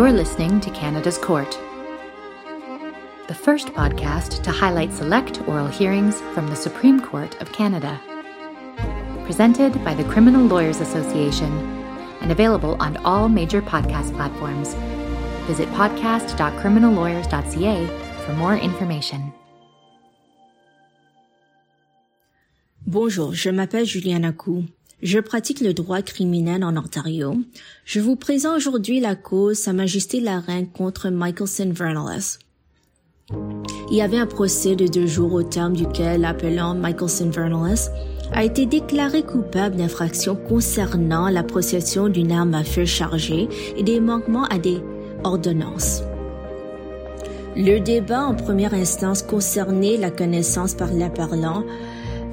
You're listening to Canada's Court, the first podcast to highlight select oral hearings from the Supreme Court of Canada. Presented by the Criminal Lawyers Association and available on all major podcast platforms. Visit podcast.criminallawyers.ca for more information. Bonjour, je m'appelle Juliana. Je pratique le droit criminel en Ontario. Je vous présente aujourd'hui la cause Sa Majesté la Reine contre Michelson Vernalis. Il y avait un procès de deux jours au terme duquel l'appelant Michelson Vernalis a été déclaré coupable d'infractions concernant la possession d'une arme à feu chargée et des manquements à des ordonnances. Le débat en première instance concernait la connaissance par l'appelant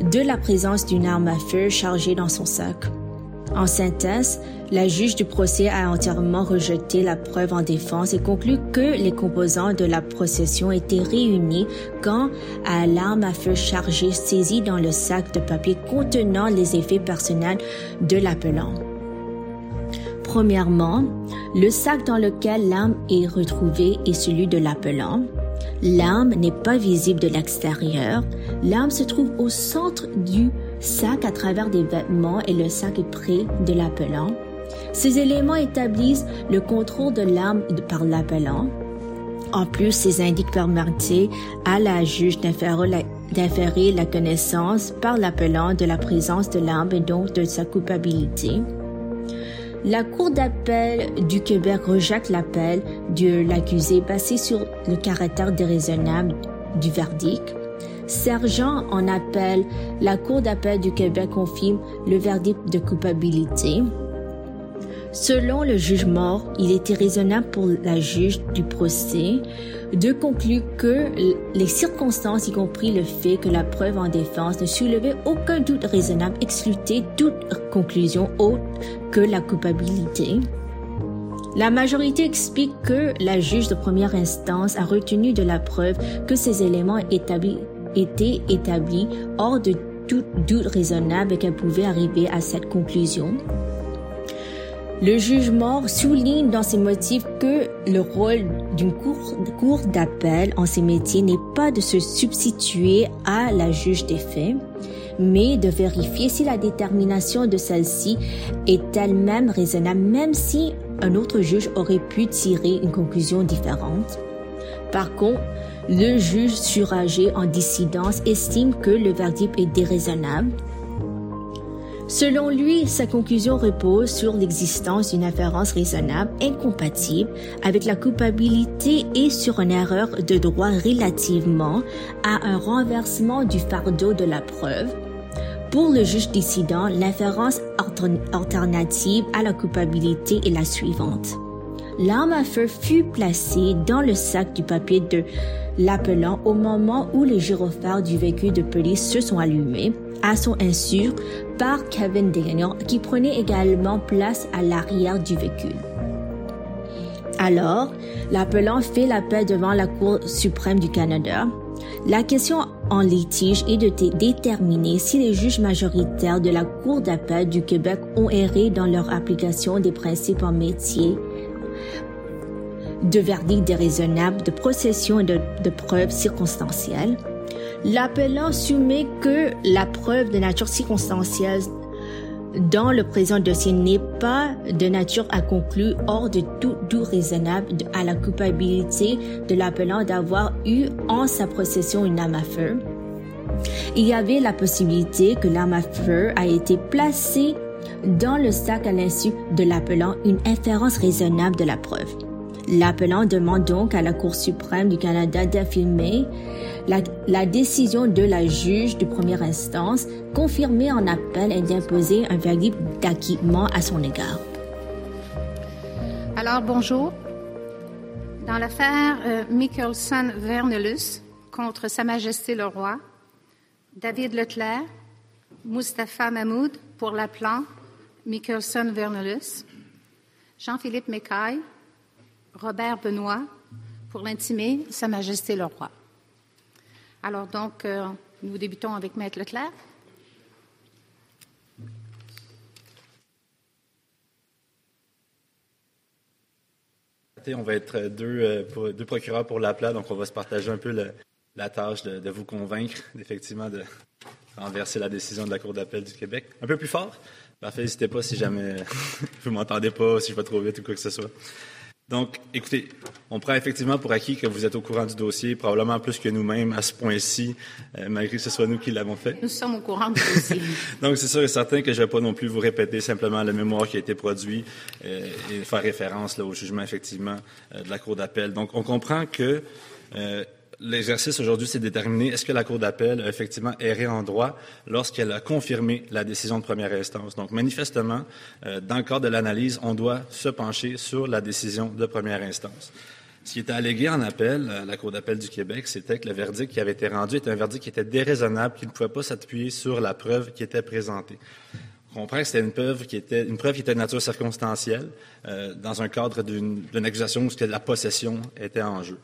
de la présence d'une arme à feu chargée dans son sac. En synthèse, la juge du procès a entièrement rejeté la preuve en défense et conclut que les composants de la procession étaient réunis quant à l'arme à feu chargée saisie dans le sac de papier contenant les effets personnels de l'appelant. Premièrement, le sac dans lequel l'arme est retrouvée est celui de l'appelant. L'arme n'est pas visible de l'extérieur. L'arme se trouve au centre du sac à travers des vêtements et le sac est près de l'appelant. Ces éléments établissent le contrôle de l'arme par l'appelant. En plus, ces indices permettent à la juge d'inférer la, connaissance par l'appelant de la présence de l'arme et donc de sa culpabilité. La Cour d'appel du Québec rejette l'appel de l'accusé basé sur le caractère déraisonnable du verdict. Sergent en appel, la Cour d'appel du Québec confirme le verdict de culpabilité. Selon le juge mort, il était raisonnable pour la juge du procès de conclure que les circonstances, y compris le fait que la preuve en défense ne soulevait aucun doute raisonnable, excluait toute conclusion autre que la culpabilité. La majorité explique que la juge de première instance a retenu de la preuve que ces éléments étaient établis hors de tout doute raisonnable qu'elle pouvait arriver à cette conclusion. Le jugement souligne dans ses motifs que le rôle d'une cour, d'appel en ces métiers n'est pas de se substituer à la juge des faits, mais de vérifier si la détermination de celle-ci est elle-même raisonnable, même si un autre juge aurait pu tirer une conclusion différente. Par contre, le juge suragé en dissidence estime que le verdict est déraisonnable Selon lui, sa conclusion repose sur l'existence d'une inférence raisonnable incompatible avec la culpabilité et sur une erreur de droit relativement à un renversement du fardeau de la preuve. Pour le juge dissident, l'inférence alternative à la culpabilité est la suivante. L'arme à feu fut placée dans le sac du papier de l'appelant au moment où les gyrophares du véhicule de police se sont allumés, à son insu, par Kevin Daniel, qui prenait également place à l'arrière du véhicule. Alors, l'appelant fait l'appel devant la Cour suprême du Canada. La question en litige est de déterminer si les juges majoritaires de la Cour d'appel du Québec ont erré dans leur application des principes en métier de verdict déraisonnable, de procession et de, de preuves circonstancielles. L'appelant soumet que la preuve de nature circonstancielle dans le présent dossier n'est pas de nature à conclure hors de tout doux raisonnable à la culpabilité de l'appelant d'avoir eu en sa possession une arme à feu. Il y avait la possibilité que l'arme à feu a été placée dans le sac à l'insu de l'appelant une inférence raisonnable de la preuve. L'appelant demande donc à la Cour suprême du Canada d'affirmer la, décision de la juge de première instance, confirmée en appel et d'imposer un verdict d'acquittement à son égard. Alors, bonjour. Dans l'affaire euh, Michelson Vernelus contre Sa Majesté le Roi, David Leclerc, Mustapha Mahmoud pour l'appelant Michelson Vernelus, Jean-Philippe Mécaille, Robert Benoît pour l'intimer Sa Majesté le Roi. Alors donc, euh, nous débutons avec Maître Leclerc. On va être deux, deux procureurs pour l'APLA, donc on va se partager un peu la tâche de, vous convaincre, effectivement, de renverser la décision de la Cour d'appel du Québec. Un peu plus fort? Parfait, n'hésitez pas si jamais vous m'entendez pas, si je vais trop vite ou quoi que ce soit. Donc, écoutez, on prend effectivement pour acquis que vous êtes au courant du dossier, probablement plus que nous-mêmes à ce point-ci, euh, malgré que ce soit nous qui l'avons fait. Nous sommes au courant du dossier. Donc, c'est sûr et certain que je ne vais pas non plus vous répéter simplement le mémoire qui a été produit euh, et faire référence là, au jugement effectivement euh, de la Cour d'appel. Donc, on comprend que L'exercice aujourd'hui, c'est déterminer est-ce que la Cour d'appel a effectivement erré en droit lorsqu'elle a confirmé la décision de première instance. Donc, manifestement, euh, dans le cadre de l'analyse, on doit se pencher sur la décision de première instance. Ce qui était allégué en appel à la Cour d'appel du Québec, c'était que le verdict qui avait été rendu était un verdict qui était déraisonnable, qui ne pouvait pas s'appuyer sur la preuve qui était présentée. On comprend que c'était une preuve qui était une preuve qui était de nature circonstancielle, euh, dans un cadre d'une accusation où la possession était en jeu.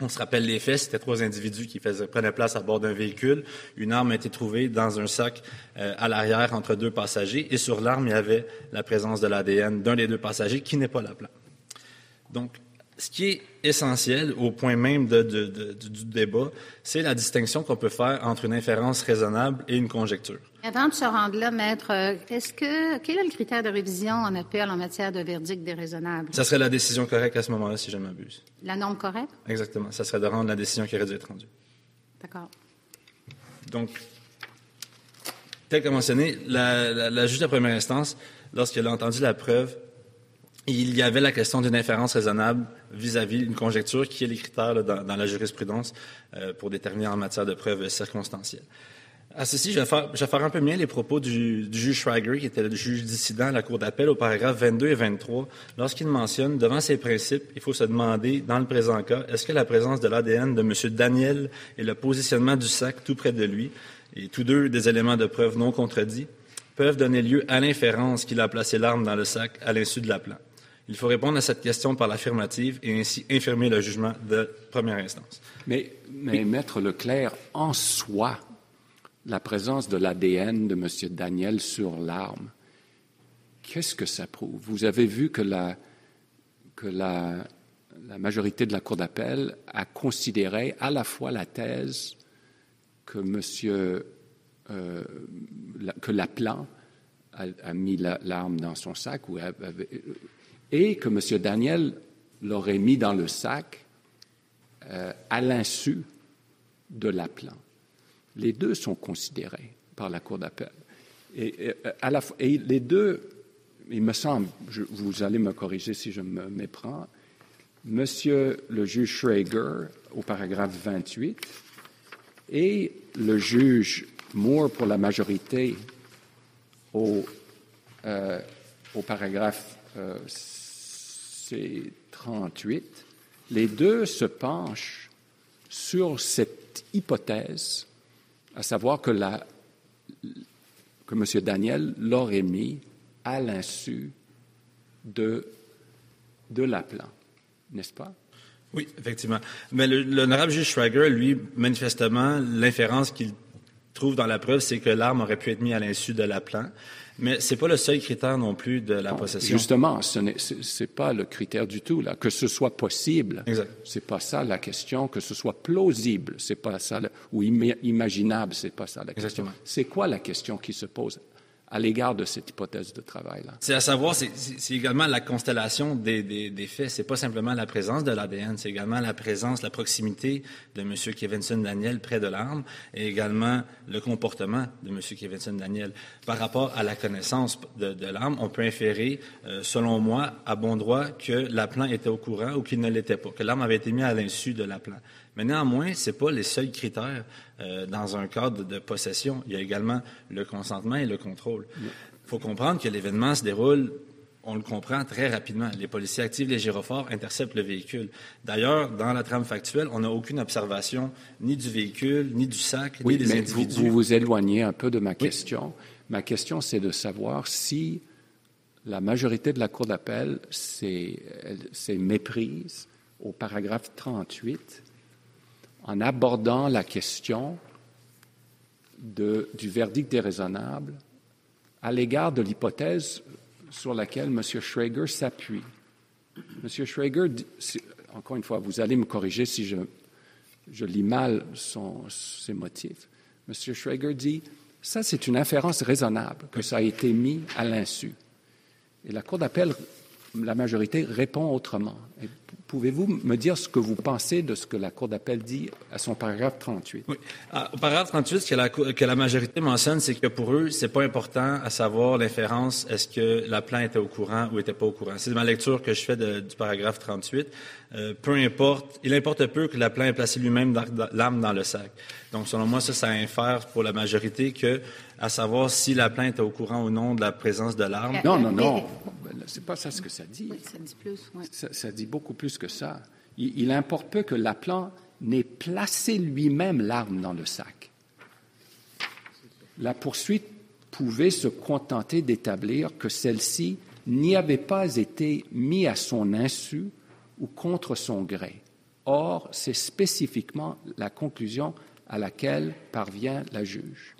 On se rappelle les faits, c'était trois individus qui prenaient place à bord d'un véhicule. Une arme a été trouvée dans un sac euh, à l'arrière entre deux passagers et sur l'arme, il y avait la présence de l'ADN d'un des deux passagers qui n'est pas plan. Donc, ce qui est essentiel au point même du débat, c'est la distinction qu'on peut faire entre une inférence raisonnable et une conjecture. Avant de se rendre là, maître, est-ce que quel est le critère de révision en appel en matière de verdict déraisonnable Ça serait la décision correcte à ce moment-là, si je ne m'abuse. La norme correcte? Exactement. Ça serait de rendre la décision qui aurait dû être rendue. D'accord. Donc, tel que mentionné, la, la juge de première instance, lorsqu'elle a entendu la preuve, il y avait la question d'une inférence raisonnable vis-à-vis d'une conjecture qui est les critères dans, la jurisprudence euh, pour déterminer en matière de preuves circonstancielles. À ceci, je vais, faire, un peu mieux les propos du, juge Schreiger, qui était le juge dissident à la Cour d'appel, au paragraphe 22 et 23, lorsqu'il mentionne, devant ces principes, il faut se demander, dans le présent cas, est-ce que la présence de l'ADN de M. Daniel et le positionnement du sac tout près de lui, et tous deux des éléments de preuve non contredits, peuvent donner lieu à l'inférence qu'il a placé l'arme dans le sac à l'insu de la plan. Il faut répondre à cette question par l'affirmative et ainsi infirmer le jugement de première instance. Mais, mais Maître Leclerc, en soi, la présence de l'ADN de M. Daniel sur l'arme, qu'est-ce que ça prouve? Vous avez vu que la, que la, la majorité de la Cour d'appel a considéré à la fois la thèse que M. Euh, que Laplan a, a mis l'arme dans son sac ou avait, et que M. Daniel l'aurait mis dans le sac euh, à l'insu de l'appelant. Les deux sont considérés par la Cour d'appel. Et, à la, les deux, il me semble, vous allez me corriger si je me méprends, Monsieur le juge Schrager au paragraphe 28 et le juge Moore pour la majorité au, euh, au paragraphe c'est 38, les deux se penchent sur cette hypothèse, à savoir que, M. Daniel l'aurait mis à l'insu de, de l'appelant, n'est-ce pas? Oui, effectivement. Mais l'honorable juge Schrager, lui, manifestement, l'inférence qu'il trouve dans la preuve, c'est que l'arme aurait pu être mise à l'insu de l'appelant. Mais ce n'est pas le seul critère non plus de la possession. Justement, ce n'est pas le critère du tout. Là. Que ce soit possible, ce n'est pas ça la question. Que ce soit plausible, c'est pas ça. Ou imaginable, c'est pas ça la question. C'est quoi la question qui se pose? À l'égard de cette hypothèse de travail-là. C'est à savoir, c'est également la constellation des, des, des faits. C'est pas simplement la présence de l'ADN, c'est également la présence, la proximité de M. Kevinson Daniel près de l'arme et également le comportement de M. Kevinson Daniel. Par rapport à la connaissance de, de l'arme, on peut inférer, euh, selon moi, à bon droit, que l'appelant était au courant ou qu'il ne l'était pas, que l'arme avait été mise à l'insu de l'appelant. Mais néanmoins, ce pas les seuls critères euh, dans un cadre de possession. Il y a également le consentement et le contrôle. Il faut comprendre que l'événement se déroule on le comprend très rapidement. Les policiers activent les gyrophares, interceptent le véhicule. D'ailleurs, dans la trame factuelle, on n'a aucune observation ni du véhicule, ni du sac, ni des individus. Vous, vous éloignez un peu de ma question. Ma question, c'est de savoir si la majorité de la Cour d'appel s'est méprise au paragraphe 38 en abordant la question du verdict déraisonnable à l'égard de l'hypothèse sur laquelle M. Schrager s'appuie. Monsieur Schrager, encore une fois, vous allez me corriger si je, lis mal ses motifs. Monsieur Schrager dit, ça c'est une inférence raisonnable que ça a été mis à l'insu. Et la Cour d'appel la majorité répond autrement. Pouvez-vous me dire ce que vous pensez de ce que la Cour d'appel dit à son paragraphe 38? Oui. Ah, au paragraphe 38, ce que la, majorité mentionne, c'est que pour eux, c'est pas important à savoir l'inférence, est-ce que la plainte était au courant ou était pas au courant. C'est ma lecture que je fais du paragraphe 38. Euh, peu importe, il importe peu que la plainte ait placé lui-même l'arme dans le sac. Donc, selon moi, ça, ça infère pour la majorité que, à savoir si la plainte est au courant ou non de la présence de l'arme. Non, non, non. C'est pas ça ce que ça dit. Oui, ça dit plus. Ouais. Ça, ça, dit beaucoup plus que ça. Il, il importe peu que l'appelant n'ait placé lui-même l'arme dans le sac. La poursuite pouvait se contenter d'établir que celle-ci n'y avait pas été mise à son insu ou contre son gré. Or, c'est spécifiquement la conclusion à laquelle parvient la juge.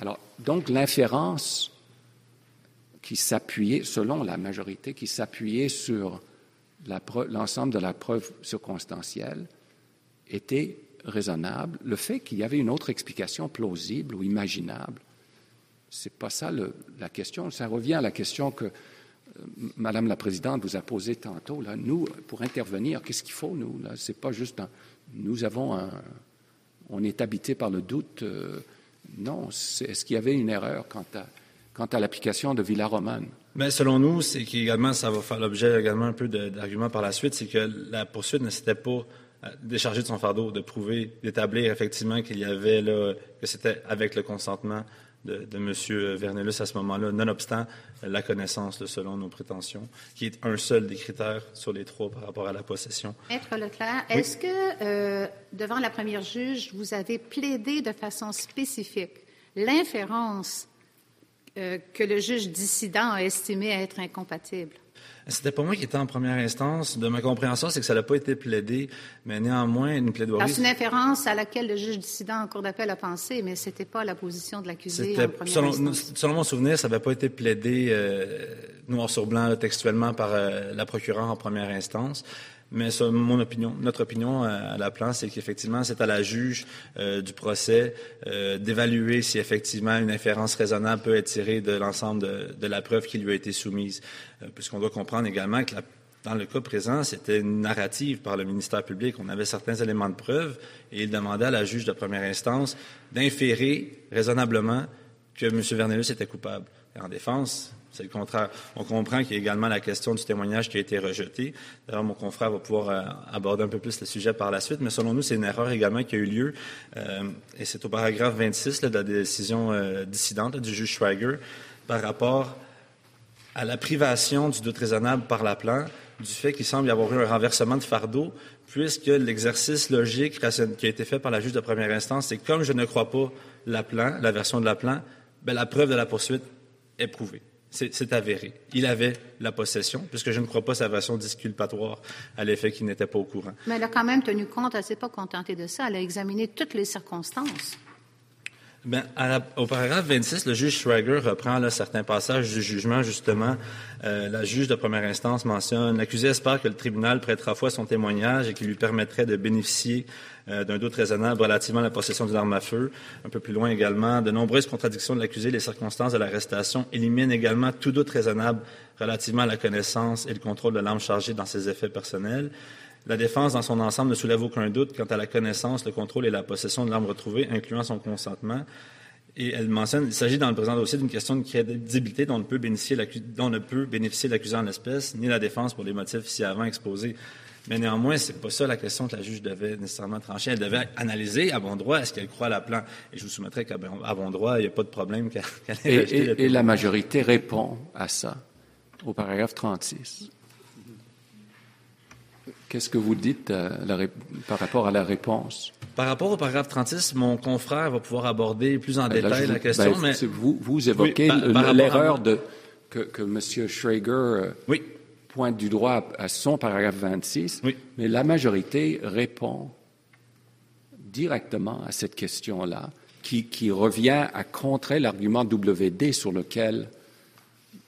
Alors, donc, l'inférence qui s'appuyait, selon la majorité, qui s'appuyait sur l'ensemble de la preuve circonstancielle était raisonnable. Le fait qu'il y avait une autre explication plausible ou imaginable, c'est pas ça la question. Ça revient à la question que Madame la Présidente vous a posée tantôt. Là, nous, pour intervenir, qu'est-ce qu'il faut, nous? Là, c'est pas juste un, nous avons un, on est habité par le doute. Euh, non, est-ce qu'il y avait une erreur quant à, l'application de Villa Romane? Mais selon nous, c'est qu'également, ça va faire l'objet également un peu d'arguments par la suite, c'est que la poursuite ne s'était pas euh, déchargée de son fardeau, de prouver, d'établir effectivement qu'il y avait là, que c'était avec le consentement de, de M. Vernelus à ce moment-là, nonobstant la connaissance, selon nos prétentions, qui est un seul des critères sur les trois par rapport à la possession. Maître Leclerc, oui. est-ce que, euh, devant la première juge, vous avez plaidé de façon spécifique l'inférence euh, que le juge dissident a estimée être incompatible? C'était pas moi qui étais en première instance. De ma compréhension, c'est que ça n'a pas été plaidé, mais néanmoins, une plaidoirie. C'est une inférence à laquelle le juge dissident en cour d'appel a pensé, mais c'était pas la position de l'accusé en première selon, instance. Selon mon souvenir, ça n'avait pas été plaidé euh, noir sur blanc textuellement par euh, la procureure en première instance. Mais ça, mon opinion, notre opinion à la plan, c'est qu'effectivement, c'est à la juge euh, du procès euh, d'évaluer si effectivement une inférence raisonnable peut être tirée de l'ensemble de, la preuve qui lui a été soumise. Euh, puisqu'on doit comprendre également que dans le cas présent, c'était une narrative par le ministère public. On avait certains éléments de preuve et il demandait à la juge de première instance d'inférer raisonnablement que M. Vernelus était coupable. Et en défense, c'est le contraire. On comprend qu'il y a également la question du témoignage qui a été rejeté. D'ailleurs, mon confrère va pouvoir euh, aborder un peu plus le sujet par la suite, mais selon nous, c'est une erreur également qui a eu lieu, euh, et c'est au paragraphe 26 là, de la décision euh, dissidente du juge Schweiger par rapport à la privation du doute raisonnable par la plan du fait qu'il semble y avoir eu un renversement de fardeau, puisque l'exercice logique qui a été fait par la juge de première instance, c'est comme je ne crois pas la plan, la version de la plan, ben, la preuve de la poursuite est prouvée. C'est avéré. Il avait la possession, puisque je ne crois pas sa version disculpatoire à l'effet qu'il n'était pas au courant. Mais elle a quand même tenu compte, elle s'est pas contentée de ça, elle a examiné toutes les circonstances. Bien, la, au paragraphe 26, le juge Schwager reprend là, certains passages du jugement, justement. Euh, la juge de première instance mentionne L'accusé espère que le tribunal prêtera foi à son témoignage et qu'il lui permettrait de bénéficier euh, d'un doute raisonnable relativement à la possession d'une arme à feu. Un peu plus loin également, de nombreuses contradictions de l'accusé, les circonstances de l'arrestation éliminent également tout doute raisonnable relativement à la connaissance et le contrôle de l'arme chargée dans ses effets personnels. La défense, dans son ensemble, ne soulève aucun doute quant à la connaissance, le contrôle et la possession de l'arme retrouvée, incluant son consentement. Et elle mentionne, il s'agit dans le présent dossier d'une question de crédibilité dont ne peut bénéficier l'accusé en l'espèce, ni la défense pour les motifs ci avant exposés. Mais néanmoins, c'est pas ça la question que la juge devait nécessairement trancher. Elle devait analyser à bon droit est-ce qu'elle croit à la plan. Et je vous soumettrai qu'à bon droit, il n'y a pas de problème qu'elle qu ait et, et, et la majorité répond à ça au paragraphe 36. Qu'est-ce que vous dites euh, la, par rapport à la réponse? Par rapport au paragraphe 36, mon confrère va pouvoir aborder plus en détail la question. Ben, mais... vous, vous évoquez oui, l'erreur à... que, que M. Schrager euh, oui. pointe du droit à son paragraphe 26, oui. mais la majorité répond directement à cette question-là, qui, qui, revient à contrer l'argument WD sur lequel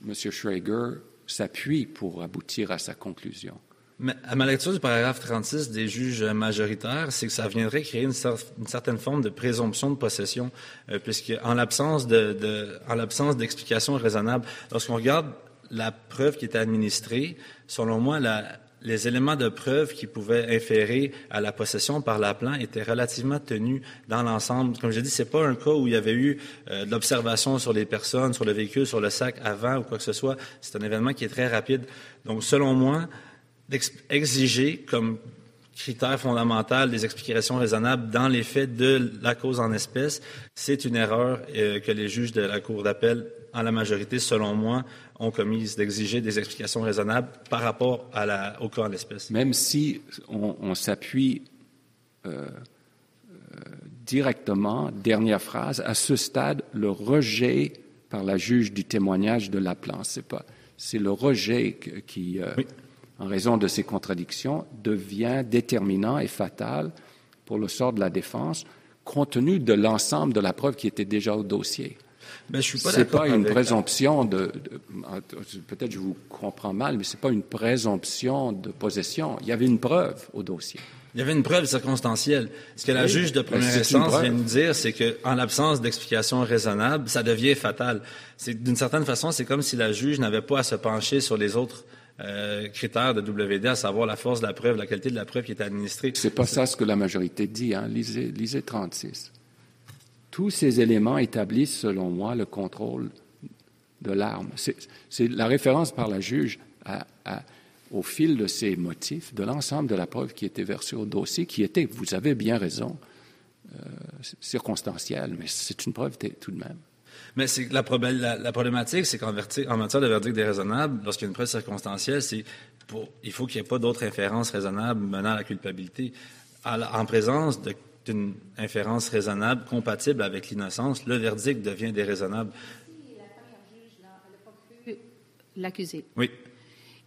M. Schrager s'appuie pour aboutir à sa conclusion. Mais à ma lecture du paragraphe 36 des juges majoritaires, c'est que ça viendrait créer une, certaine forme de présomption de possession, euh, puisque en l'absence de, en l'absence d'explication raisonnable, lorsqu'on regarde la preuve qui était administrée, selon moi, la, les éléments de preuve qui pouvaient inférer à la possession par l'appelant étaient relativement tenus dans l'ensemble. Comme je dit, c'est pas un cas où il y avait eu euh, de l'observation sur les personnes, sur le véhicule, sur le sac avant ou quoi que ce soit. C'est un événement qui est très rapide. Donc, selon moi, exiger comme critère fondamental des explications raisonnables dans les faits de la cause en espèces, c'est une erreur euh, que les juges de la Cour d'appel, en la majorité, selon moi, ont commise d'exiger des explications raisonnables par rapport à la, au cas en espèces. Même si on, s'appuie euh, euh, directement, dernière phrase, à ce stade, le rejet par la juge du témoignage de l'appelant, c'est pas, c'est le rejet qui, en raison de ces contradictions, devient déterminant et fatal pour le sort de la défense, compte tenu de l'ensemble de la preuve qui était déjà au dossier. Mais je suis pas c'est pas une présomption de, peut-être je vous comprends mal, mais c'est pas une présomption de possession. Il y avait une preuve au dossier. Il y avait une preuve circonstancielle. Ce que la juge de première instance vient nous dire, c'est qu'en l'absence d'explication raisonnable, ça devient fatal. C'est d'une certaine façon, c'est comme si la juge n'avait pas à se pencher sur les autres euh, critères de WD, à savoir la force de la preuve, la qualité de la preuve qui est administrée. C'est pas ça ce que la majorité dit, hein. Lisez, lisez 36. Tous ces éléments établissent, selon moi, le contrôle de l'arme. C'est la référence par la juge au fil de ces motifs, de l'ensemble de la preuve qui était versée au dossier, qui était, vous avez bien raison, euh, circonstancielle, mais c'est une preuve tout de même. Mais c'est la, la, problématique, c'est qu'en matière de verdict déraisonnable, lorsqu'il y a une preuve circonstancielle, c'est pour, il faut qu'il n'y ait pas d'autres inférences raisonnables menant à la culpabilité. en présence d'une inférence raisonnable compatible avec l'innocence, le verdict devient déraisonnable. L'accusé. Oui.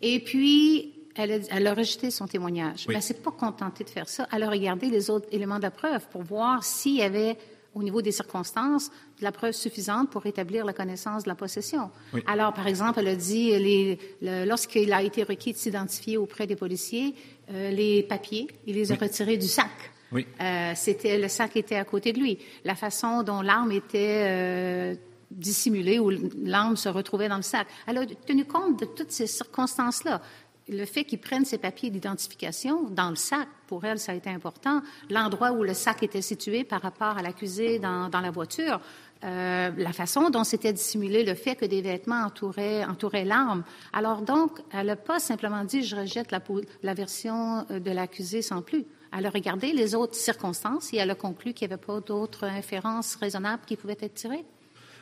Et puis, elle a, elle a, rejeté son témoignage. Elle ne s'est pas contentée de faire ça. Elle a regardé les autres éléments de la preuve pour voir s'il y avait au niveau des circonstances, de la preuve suffisante pour établir la connaissance de la possession. Alors, par exemple, elle a dit, lorsqu'il a été requis de s'identifier auprès des policiers, euh, les papiers, il les a retirés du sac. Oui. Euh, c'était le sac était à côté de lui. La façon dont l'arme était euh, dissimulée ou l'arme se retrouvait dans le sac. Elle a tenu compte de toutes ces circonstances-là le fait qu'ils prennent ces papiers d'identification dans le sac, pour elle, ça a été important. L'endroit où le sac était situé par rapport à l'accusé dans, la voiture, euh, la façon dont c'était dissimulé, le fait que des vêtements entouraient, l'arme. Alors donc, elle n'a pas simplement dit je rejette la, la version euh, de l'accusé sans plus. Elle a regardé les autres circonstances et elle a conclu qu'il n'y avait pas d'autres inférences raisonnables qui pouvaient être tirées.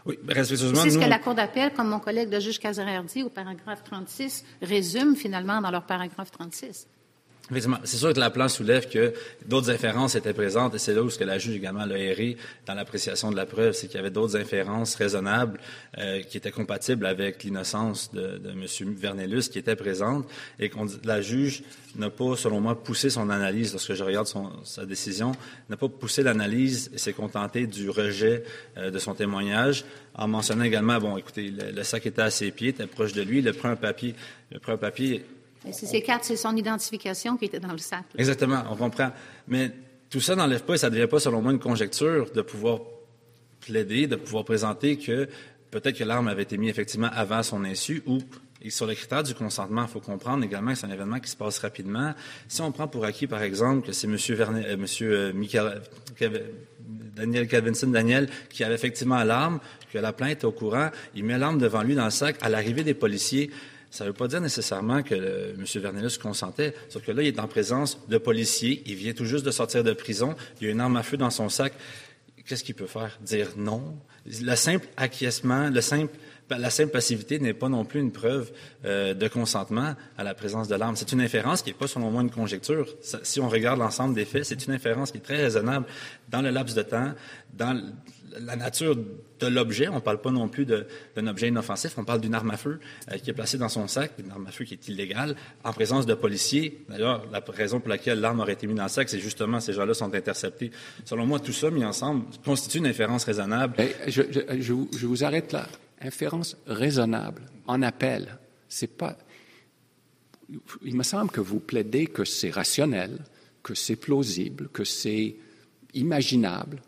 Oui, respectueusement. C'est ce que la Cour d'appel, comme mon collègue le juge Cazerer dit au paragraphe 36, résume finalement dans leur paragraphe 36. C'est sûr que la plan soulève que d'autres inférences étaient présentes, et c'est là où ce que la juge également l'a erré dans l'appréciation de la preuve, c'est qu'il y avait d'autres inférences raisonnables euh, qui étaient compatibles avec l'innocence de, de M. Vernellus qui étaient présentes, et qu'on la juge n'a pas, selon moi, poussé son analyse, lorsque je regarde sa décision, n'a pas poussé l'analyse et s'est contenté du rejet euh, de son témoignage, en mentionnant également, bon, écoutez, le, sac était à ses pieds, était proche de lui, il a papier, il a papier c'est ses cartes, c'est son identification qui était dans le sac. Exactement, on comprend. Mais tout ça n'enlève pas, et ça ne devient pas, selon moi, une conjecture de pouvoir plaider, de pouvoir présenter que peut-être que l'arme avait été mise effectivement avant son insu ou sur le critère du consentement, il faut comprendre également que c'est un événement qui se passe rapidement. Si on prend pour acquis, par exemple, que c'est M. Vernet, euh, M. Euh, Daniel Calvinson Daniel qui avait effectivement l'arme, que la plainte est au courant, il met l'arme devant lui dans le sac. À l'arrivée des policiers, ça ne veut pas dire nécessairement que M. Vernellus consentait, sauf que là, il est en présence de policiers, il vient tout juste de sortir de prison, il y a une arme à feu dans son sac. Qu'est-ce qu'il peut faire? Dire non? Le simple acquiescement, le simple, la simple passivité n'est pas non plus une preuve euh, de consentement à la présence de l'arme. C'est une inférence qui n'est pas, selon moi, une conjecture. si on regarde l'ensemble des faits, c'est une inférence qui est très raisonnable dans le laps de temps, dans la nature de l'objet. On ne parle pas non plus d'un objet inoffensif. On parle d'une arme à feu euh, qui est placée dans son sac, une arme à feu qui est illégale, en présence de policiers. D'ailleurs, la raison pour laquelle l'arme aurait été mise dans le sac, c'est justement ces gens-là sont interceptés. Selon moi, tout ça mis ensemble constitue une inférence raisonnable. je, je, vous arrête là. Inférence raisonnable en appel. C'est pas. Il me semble que vous plaidez que c'est rationnel, que c'est plausible, que c'est imaginable,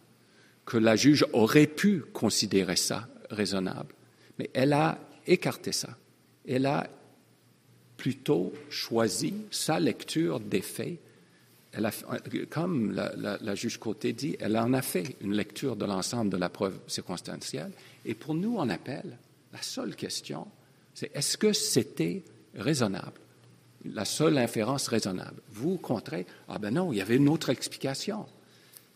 que la juge aurait pu considérer ça raisonnable. Mais elle a écarté ça. Elle a plutôt choisi sa lecture des faits. Elle a, comme la, la, juge Côté dit, elle en a fait une lecture de l'ensemble de la preuve circonstancielle. Et pour nous, en appel, la seule question, c'est est-ce que c'était raisonnable? La seule inférence raisonnable. Vous contrez, ah ben non, il y avait une autre explication.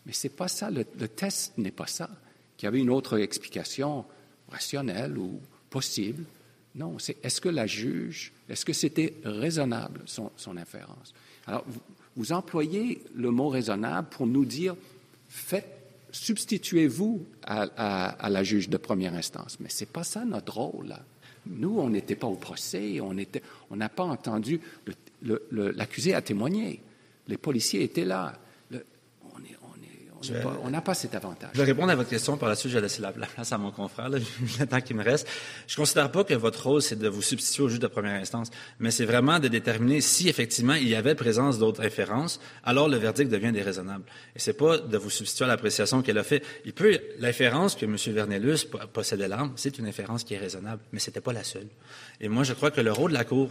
Mais c'est pas ça, le, le test n'est pas ça. Qu'il y avait une autre explication rationnelle ou possible. Non, c'est est-ce que la juge, est-ce que c'était raisonnable, son, son inférence? Alors, vous, vous, employez le mot raisonnable pour nous dire, faites, substituez-vous à, la juge de première instance. Mais c'est pas ça notre rôle. Nous, on n'était pas au procès, on n'a pas entendu l'accusé témoigner. Les policiers étaient là. On n'a pas cet avantage. Je vais répondre à votre question. Par la suite, je vais la, place à mon confrère, le temps qui me reste. Je ne considère pas que votre rôle, c'est de vous substituer au juge de première instance, mais c'est vraiment de déterminer si, effectivement, il y avait présence d'autres références, alors le verdict devient déraisonnable. Et c'est pas de vous substituer à l'appréciation qu'elle a fait. Il peut, l'inférence que M. Vernellus possédait l'arme, c'est une inférence qui est raisonnable, mais c'était pas la seule. Et moi, je crois que le rôle de la Cour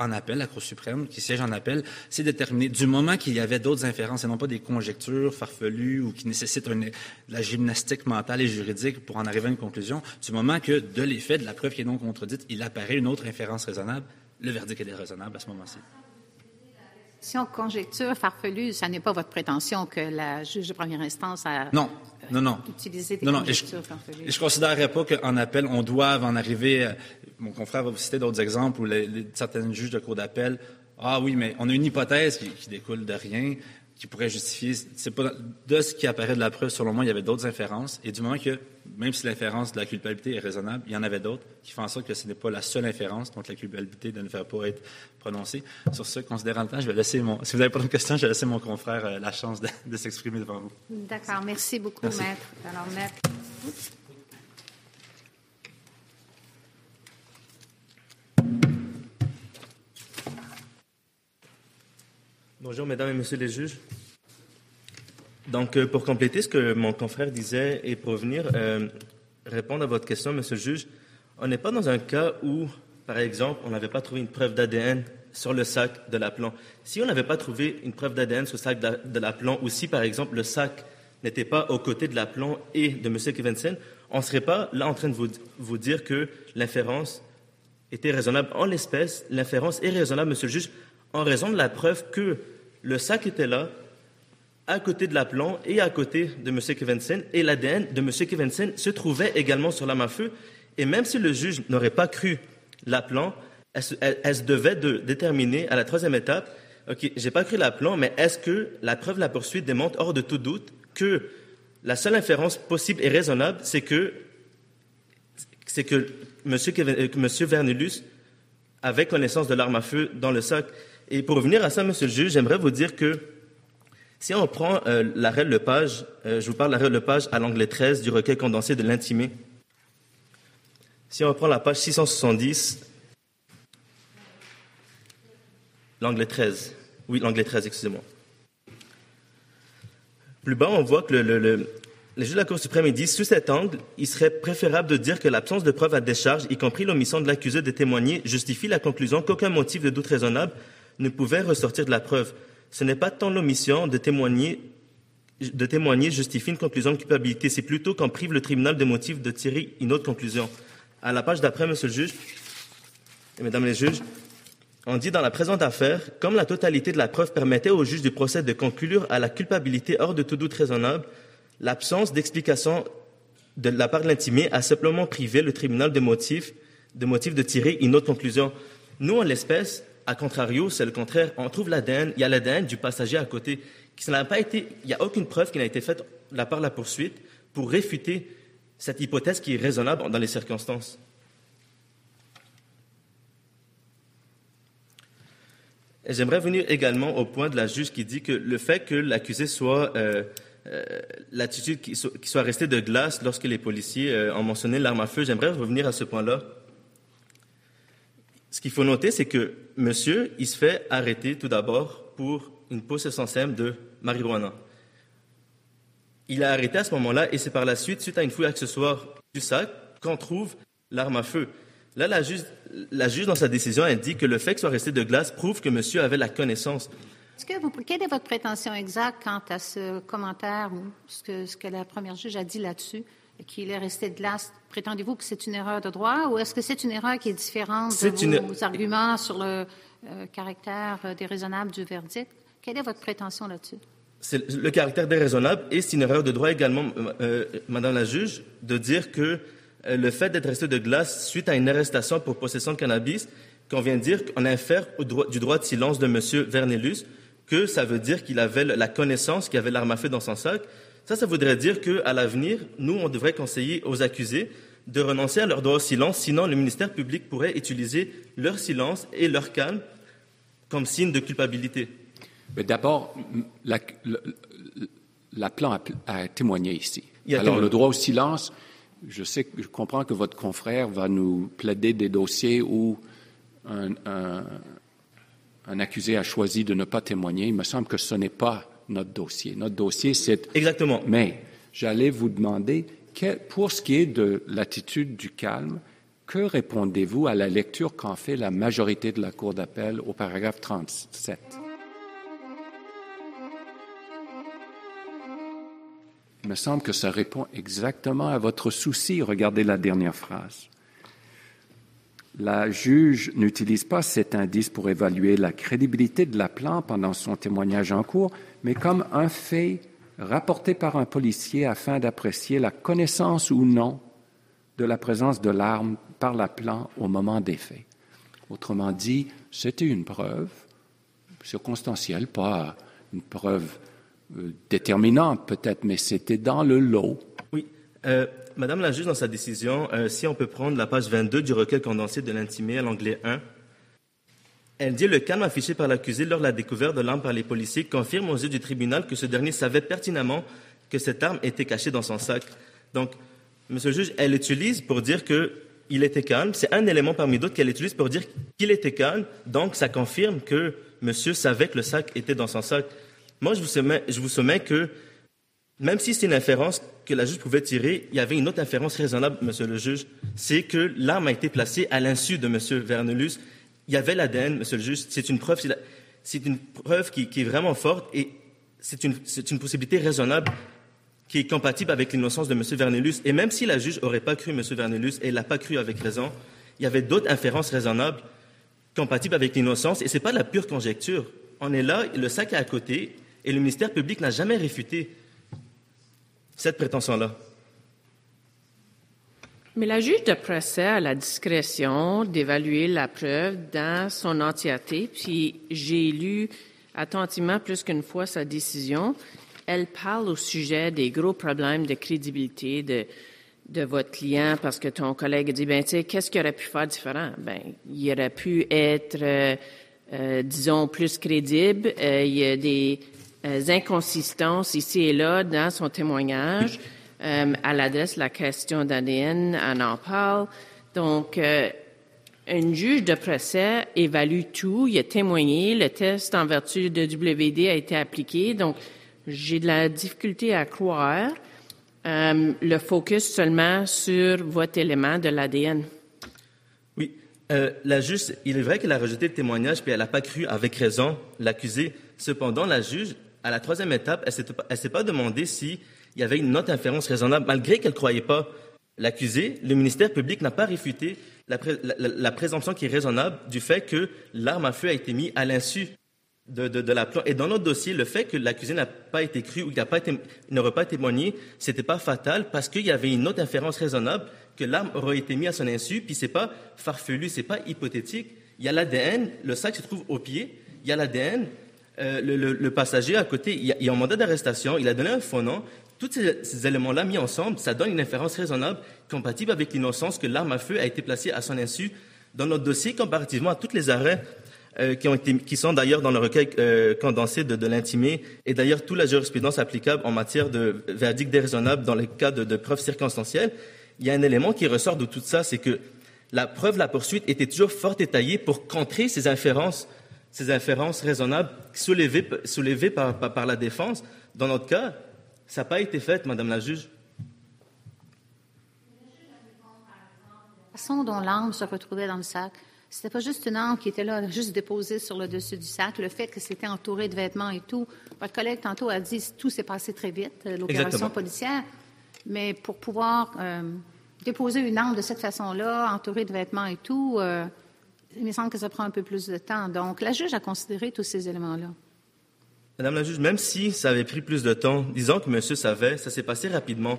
en appel, la Cour suprême, qui siège en appel, c'est déterminé du moment qu'il y avait d'autres inférences et non pas des conjectures farfelues ou qui nécessitent une, la gymnastique mentale et juridique pour en arriver à une conclusion, du moment que de l'effet de la preuve qui est non contredite, il apparaît une autre inférence raisonnable, le verdict est déraisonnable à ce moment-ci. Si on conjecture farfelue, ça n'est pas votre prétention que la juge de première instance a non. Non, non. Utiliser des non, non. Et je ne considérerais pas qu'en appel, on doit en arriver. Mon confrère va vous citer d'autres exemples où les, les, certains juges de cour d'appel. Ah oui, mais on a une hypothèse qui, qui découle de rien qui pourrait justifier. C'est pas de ce qui apparaît de la preuve. Selon moi, il y avait d'autres inférences. Et du moment que, même si l'inférence de la culpabilité est raisonnable, il y en avait d'autres qui font en sorte que ce n'est pas la seule inférence, donc la culpabilité ne devrait pas être prononcée. Sur ce, considérant le temps, je vais laisser mon. Si vous n'avez pas de questions, je vais laisser mon confrère euh, la chance de, de s'exprimer devant vous. D'accord. Merci beaucoup, Merci. maître. Alors, maître. Bonjour, mesdames et messieurs les juges. Donc, euh, pour compléter ce que mon confrère disait et pour venir euh, répondre à votre question, monsieur le juge, on n'est pas dans un cas où, par exemple, on n'avait pas trouvé une preuve d'ADN sur le sac de l'appelant. Si on n'avait pas trouvé une preuve d'ADN sur le sac de l'appelant, ou si, par exemple, le sac n'était pas aux côtés de l'appelant et de M. Kevensen, on ne serait pas là en train de vous, vous dire que l'inférence était raisonnable. En l'espèce, l'inférence est raisonnable, monsieur le juge, en raison de la preuve que le sac était là, à côté de l'appelant et à côté de M. Kevensen, et l'ADN de M. Kevensen se trouvait également sur l'arme à feu. Et même si le juge n'aurait pas cru l'appelant, elle, elle, se devait de déterminer à la troisième étape, OK, j'ai pas cru l'appelant, mais est-ce que la preuve de la poursuite démontre hors de tout doute que la seule inférence possible et raisonnable, c'est que, c'est que M. Monsieur Vernulus avait connaissance de l'arme à feu dans le sac. Et pour revenir à ça, Monsieur le juge, j'aimerais vous dire que si on prend euh, l'arrêt Lepage, euh, je vous parle de l'arrêt Lepage à l'angle 13 du requet condensé de l'intimé. Si on prend la page 670, l'angle 13. Oui, l'angle 13, excusez-moi. Plus bas, on voit que le, le, les juges de la Cour suprême disent, sous cet angle, il serait préférable de dire que l'absence de preuves à décharge, y compris l'omission de l'accusé de témoigner, justifie la conclusion qu'aucun motif de doute raisonnable ne pouvait ressortir de la preuve. Ce n'est pas tant l'omission de témoigner, de témoigner justifie une conclusion de culpabilité, c'est plutôt qu'en prive le tribunal des motifs de tirer une autre conclusion. À la page d'après, Monsieur le juge, et Mesdames les juges, on dit dans la présente affaire, comme la totalité de la preuve permettait au juge du procès de conclure à la culpabilité hors de tout doute raisonnable, l'absence d'explication de la part de l'intimé a simplement privé le tribunal de motifs de, motif de tirer une autre conclusion. Nous, en l'espèce, à contrario, c'est le contraire. On trouve l'ADN, il y a l'ADN du passager à côté. Qui n'a pas été, il n'y a aucune preuve qui n'a été faite de la part de la poursuite pour réfuter cette hypothèse qui est raisonnable dans les circonstances. J'aimerais venir également au point de la juge qui dit que le fait que l'accusé soit euh, l'attitude qui, so, qui, soit restée de glace lorsque les policiers euh, ont mentionné l'arme à feu, j'aimerais revenir à ce point-là. Ce qu'il faut noter, c'est que monsieur, il se fait arrêter tout d'abord pour une possession simple de marijuana. Il est arrêté à ce moment-là et c'est par la suite, suite à une fouille accessoire du sac, qu'on trouve l'arme à feu. Là, la juge, la juge, dans sa décision, dit que le fait que soit resté de glace prouve que monsieur avait la connaissance. Est-ce que vous, quelle est votre prétention exacte quant à ce commentaire ou ce que, ce que la première juge a dit là-dessus, qu'il est resté de glace? Prétendez-vous que c'est une erreur de droit ou est-ce que c'est une erreur qui est différente de vos arguments sur le euh, caractère déraisonnable du verdict? Quelle est votre prétention là-dessus? C'est le caractère déraisonnable et c'est une erreur de droit également, euh, Madame la juge, de dire que euh, le fait d'être resté de glace suite à une arrestation pour possession de cannabis, qu'on vient de dire qu'on infère du droit de silence de M. Vernelus, que ça veut dire qu'il avait la connaissance qu'il avait l'arme à feu dans son sac. Ça, ça voudrait dire qu'à l'avenir, nous, on devrait conseiller aux accusés de renoncer à leur droit au silence, sinon le ministère public pourrait utiliser leur silence et leur calme comme signe de culpabilité. Mais d'abord, la, plan a, témoigné ici. Alors, le droit au silence, je sais, je comprends que votre confrère va nous plaider des dossiers où un, accusé a choisi de ne pas témoigner. Il me semble que ce n'est pas notre dossier. Notre dossier, c'est. Exactement. Mais j'allais vous demander, pour ce qui est de l'attitude du calme, que répondez-vous à la lecture qu'en fait la majorité de la Cour d'appel au paragraphe 37? Il me semble que ça répond exactement à votre souci. Regardez la dernière phrase. La juge n'utilise pas cet indice pour évaluer la crédibilité de l'appelant pendant son témoignage en cours, mais comme un fait rapporté par un policier afin d'apprécier la connaissance ou non de la présence de l'arme par l'appelant au moment des faits. Autrement dit, c'était une preuve circonstancielle, pas une preuve euh, déterminante peut-être, mais c'était dans le lot. Euh, Madame la juge, dans sa décision, euh, si on peut prendre la page 22 du recueil condensé de l'intimé à l'anglais 1, elle dit le calme affiché par l'accusé lors de la découverte de l'arme par les policiers confirme aux yeux du tribunal que ce dernier savait pertinemment que cette arme était cachée dans son sac. Donc, Monsieur le juge, elle utilise pour dire qu'il était calme. C'est un élément parmi d'autres qu'elle utilise pour dire qu'il était calme. Donc, ça confirme que Monsieur savait que le sac était dans son sac. Moi, je vous je vous soumets que même si c'est une inférence que la juge pouvait tirer, il y avait une autre inférence raisonnable, monsieur le juge, c'est que l'arme a été placée à l'insu de monsieur Vernelus. Il y avait l'ADN, monsieur le juge, c'est une preuve, c'est une preuve qui, est vraiment forte et c'est une, une, possibilité raisonnable qui est compatible avec l'innocence de monsieur Vernelus. Et même si la juge n'aurait pas cru monsieur Vernelus, et l'a pas cru avec raison, il y avait d'autres inférences raisonnables compatibles avec l'innocence et ce n'est pas la pure conjecture. On est là, le sac est à côté, et le ministère public n'a jamais réfuté cette prétention-là. Mais la juge de procès a la discrétion d'évaluer la preuve dans son entièreté, puis j'ai lu attentivement plus qu'une fois sa décision. Elle parle au sujet des gros problèmes de crédibilité de, votre client parce que ton collègue dit, ben, tu sais, qu'est-ce qu'il aurait pu faire différent? Ben, il aurait pu être, euh, euh, disons, plus crédible. Euh, il y a des inconsistances ici et là dans son témoignage. Euh, à l'adresse de la question d'ADN, on en parle. Donc, euh, un juge de procès évalue tout, il a témoigné, le test en vertu de WD a été appliqué, donc j'ai de la difficulté à croire le focus seulement sur votre élément de l'ADN. Oui, la juge, il est vrai qu'elle a rejeté le témoignage, puis elle n'a pas cru avec raison l'accusé. Cependant, la juge à la troisième étape, elle ne s'est pas demandé s'il y avait une note inférence raisonnable, malgré qu'elle ne croyait pas l'accusé. Le ministère public n'a pas réfuté la, présomption qui est raisonnable du fait que l'arme à feu a été mise à l'insu de, de, la plan. Et dans notre dossier, le fait que l'accusé n'a pas été cru ou qu'il n'aurait pas témoigné, c'était pas fatal parce qu'il y avait une autre inférence raisonnable que l'arme aurait été mise à son insu, puis c'est pas farfelu, c'est pas hypothétique. Il y a l'ADN, le sac se trouve au pied, il y a l'ADN, euh, le, passager à côté, il y a, un mandat d'arrestation, il a donné un faux nom. Tous ces, éléments-là mis ensemble, ça donne une inférence raisonnable compatible avec l'innocence que l'arme à feu a été placée à son insu dans notre dossier comparativement à tous les arrêts euh, qui, sont d'ailleurs dans le recueil euh, condensé de, l'intimé et d'ailleurs toute la jurisprudence applicable en matière de verdict déraisonnable dans le cas de, de preuves circonstancielles. Il y a un élément qui ressort de tout ça, c'est que la preuve, la poursuite était toujours fort détaillée pour contrer ces inférences, ces inférences raisonnables soulevées, soulevées par, par, la défense. Dans notre cas, ça n'a pas été fait, Madame la juge. La façon dont l'arme se retrouvait dans le sac, c'était pas juste une arme qui était là, juste déposée sur le dessus du sac. Le fait que c'était entouré de vêtements et tout. Votre collègue tantôt a dit que tout s'est passé très vite, euh, l'opération policière. Mais pour pouvoir euh, déposer une arme de cette façon-là, entourée de vêtements et tout, euh, il me semble que ça prend un peu plus de temps. Donc, la juge a considéré tous ces éléments-là. Madame la juge, même si ça avait pris plus de temps, disons que monsieur savait, ça s'est passé rapidement.